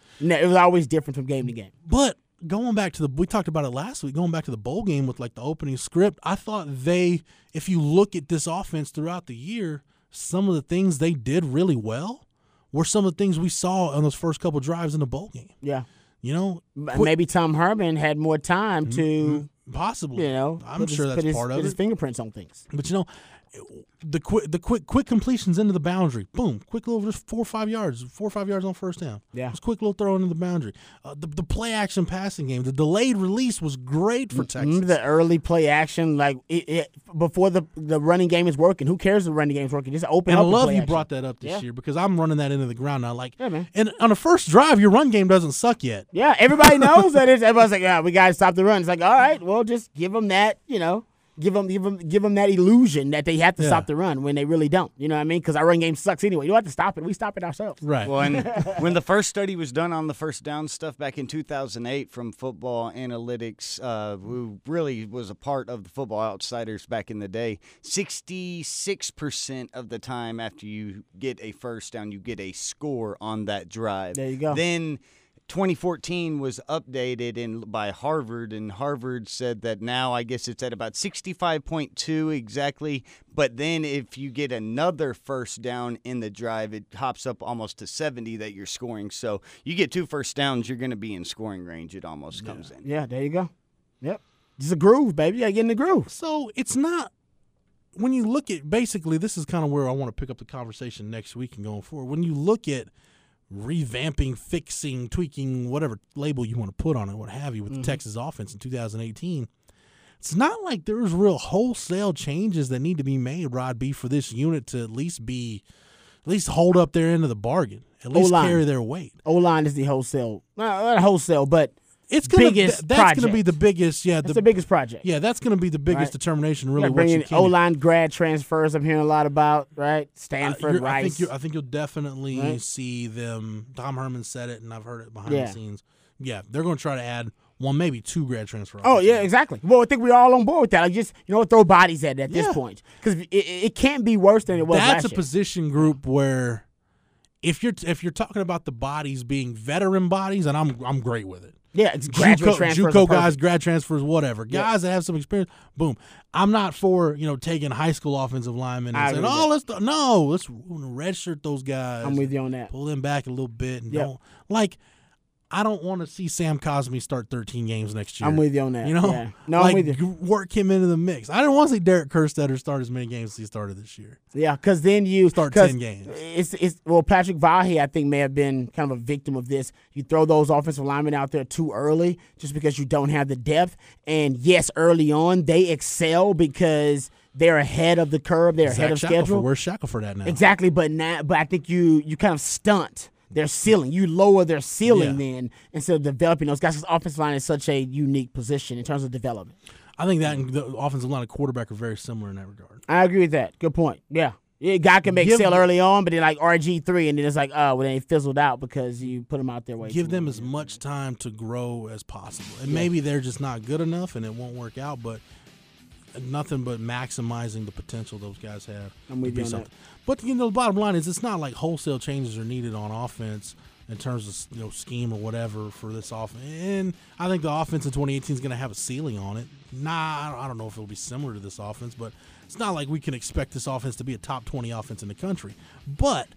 It was always different from game to game. But going back to the, we talked about it last week. Going back to the bowl game with like the opening script, I thought they, if you look at this offense throughout the year, some of the things they did really well were some of the things we saw on those first couple drives in the bowl game. Yeah. You know, Quick- Maybe Tom Herman had more time mm-hmm. to, mm-hmm. possibly. you know, I'm sure his, that's put his, part put his fingerprints on things. But you know, the quick the quick quick completions into the boundary. Boom, quick little just four or five yards, four or five yards on first down. Yeah. just quick little throw into the boundary. Uh, the the play action passing game, the delayed release was great for Texas. Remember the early play action, like it, it, before the the running game is working. Who cares if the running game is working? Just open and I love you action. brought that up this Yeah. year because I'm running that into the ground now. Like, Yeah, man. and on the first drive, your run game doesn't suck yet. Yeah, everybody knows that. It's, everybody's like, yeah, we got to stop the run. It's like, all right, well, just give them that, you know, give them, give them, give them that illusion that they have to Yeah. stop the run when they really don't. You know what I mean? Because our run game sucks anyway. You don't have to stop it. We stop it ourselves. Right. Well, and when the first study was done on the first down stuff back in 2008 from Football Analytics, uh, who really was a part of the Football Outsiders back in the day, 66% of the time after you get a first down, you get a score on that drive. There you go. Then 2014 was updated in by Harvard, and Harvard said that now I guess it's at about 65.2 exactly. But then if you get another first down in the drive, it hops up almost to 70 that you're scoring. So you get two first downs, you're going to be in scoring range. It almost comes in. Yeah, there you go. Yep. it's a groove, baby. You got to get in the groove. So it's not when you look at basically this is kind of where I want to pick up the conversation next week and going forward. When you look at revamping, fixing, tweaking, whatever label you want to put on it, what have you, with the mm-hmm. Texas offense in 2018, it's not like there's real wholesale changes that need to be made, Rod B, for this unit to at least be, at least hold up their end of the bargain, at least O-line. carry their weight. O line is the wholesale, not not wholesale, but It's gonna Biggest th- that's gonna be the biggest, yeah, it's the, biggest project. yeah, that's gonna be the biggest Right. determination. Really, what you O line grad transfers. I'm hearing a lot about right. Uh, Stanford, I Rice. think you I think you'll definitely Right. see them. Tom Herman said it, and I've heard it behind Yeah. the scenes. Yeah, they're going to try to add one, maybe two grad transfer. Oh yeah, exactly. Well, I think we're all on board with that. Like just you know, throw bodies at it at Yeah. this point because it, it, can't be worse than it was That's a year. position group where if you're if you're talking about the bodies being veteran bodies, and I'm I'm great with it. yeah, it's graduate JUCO, transfers. JUCO guys, grad transfers, whatever. Yeah. Guys that have some experience. Boom. I'm not for you know taking high school offensive linemen I and saying, "Oh, let's no, let's redshirt those guys." I'm with you on that. pull them back a little bit and Yep. don't like I don't want to see Sam Cosmi start 13 games next year. I'm with you on that. You know, Yeah. No, like, I'm with you. Work him into the mix. I didn't want to see Derek Kerstetter start as many games as he started this year. Yeah, because then you start 10 games. It's it's well, Patrick Vahe, I think, may have been kind of a victim of this. You throw those offensive linemen out there too early, just because you don't have the depth. And yes, early on they excel because they're ahead of the curve. They're Zach ahead of Shackelford, schedule. Where's Shackelford at now? Exactly, but now, but I think you you kind of stunt their ceiling. You lower their ceiling Yeah. then instead of developing those guys. Because offensive line is such a unique position in terms of development. I think that and the offensive line and quarterback are very similar in that regard. I agree with that. Good point. Yeah. Yeah, guy can make Give them- early on, but then like RG three, and then it's like, oh, well, then it fizzled out because you put them out there way. Give them as much time to grow as possible. And maybe they're just not good enough and it won't work out, but nothing but maximizing the potential those guys have. I'm to with be you on something. But you know, the bottom line is it's not like wholesale changes are needed on offense in terms of you know scheme or whatever for this offense. And I think the offense in 2018 is going to have a ceiling on it. Nah, I don't- know if it'll be similar to this offense, but it's not like we can expect this offense to be a top 20 offense in the country. But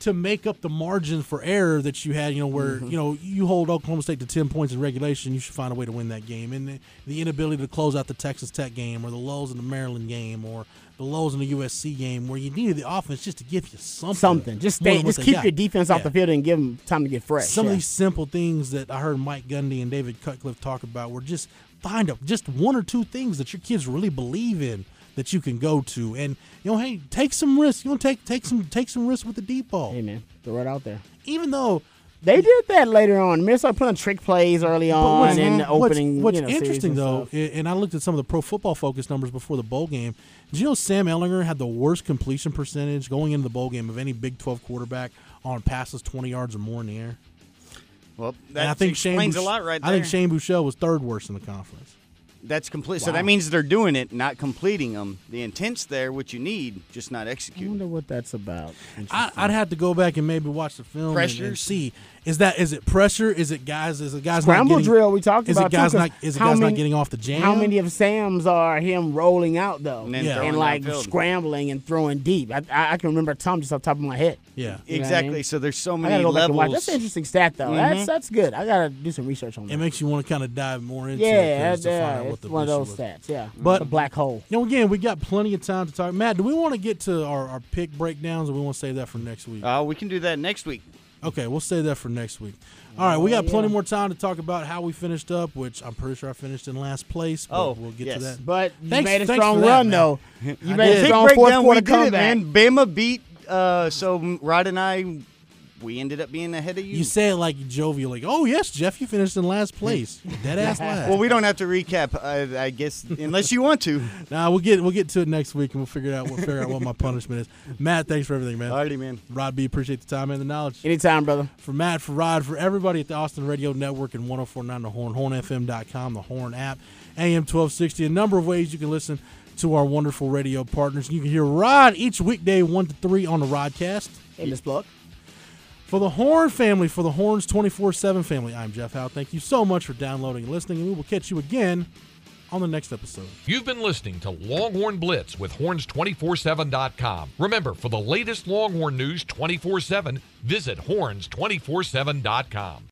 to make up the margin for error that you had, you know, where Mm-hmm. you know you hold Oklahoma State to ten points in regulation, you should find a way to win that game. And the, the inability to close out the Texas Tech game, or the lows in the Maryland game, or the lows in the USC game, where you needed the offense just to give you something, something. Just stay. Just keep got. your defense off the field and give them time to get fresh. Some yeah. of these simple things that I heard Mike Gundy and David Cutcliffe talk about were just find a, just one or two things that your kids really believe in that you can go to, and you know, hey, take some risks. You know, take take some take some risks with the deep ball. Hey man, throw it out there. Even though They did that later on. They started putting trick plays early But on in the opening. What's, you know, interesting and though, stuff. and I looked at some of the Pro Football Focus numbers before the bowl game. Did you know Sam Ehlinger had the worst completion percentage going into the bowl game of any Big 12 quarterback on passes 20 yards or more in the air? Well, And that I think Shane explains a lot right there. I think Shane Buechele was third worst in the conference. That's complete. So that means they're doing it, not completing them. The intent's there, what you need, just not executing. I executing. wonder what that's about. I, I'd have to go back and maybe watch the film and- and, see. Is that is it pressure? Is it guys? Is it guys Scramble not getting, drill we talked is about. it guys too, 'cause not? Is it how guys many- not getting off the jam? How many of Sam's are him rolling out though, And Yeah. and like downfield. scrambling and throwing deep? I, I, I can remember Tom just off the top of my head. Yeah. You know what I Exactly. mean? So there's so many go back and watch. levels. That's an interesting stat though. That's that's good. I gotta do some research on that. It makes you want to kind of dive more into it yeah, 'cause to yeah, find out what it's the one of issue those was. stats. Yeah, But- the black hole. You know, again, we got plenty of time to talk. Matt, do we want to get to our, our pick breakdowns, or we want to save that for next week? Uh, we can do that next week. Okay, we'll save that for next week. All right, we got plenty more time to talk about how we finished up, which I'm pretty sure I finished in last place. But Oh, we'll get yes. to that. But you Thanks- made a thanks strong for that, run man. though. You I made did. a Pick strong fourth breakdown, we quarter did it, comeback. man. Bama beat. Uh, so Rod and I, we ended up being ahead of you. You say it like jovial, like, "Oh yes, Jeff, you finished in last place, dead ass last." well, we don't have to recap, I, I guess, unless you want to. Nah, we'll get we'll get to it next week, and we'll figure out. We'll figure out what my punishment is. Matt, thanks for everything, man. Alrighty, man. Rod B, appreciate the time and the knowledge. Anytime, brother. For Matt, for Rod, for everybody at the Austin Radio Network and 1049 The Horn, hornfm.com, the Horn app, AM 1260, a number of ways you can listen to our wonderful radio partners. You can hear Rod each weekday, 1 to 3 on the Rodcast. Hey, Miss Pluck. For the Horn family, for the Horns 24 7 family, I'm Jeff Howe. Thank you so much for downloading and listening, and we will catch you again on the next episode. You've been listening to Longhorn Blitz with horns247.com. Remember, for the latest Longhorn news 24 7, visit horns247.com.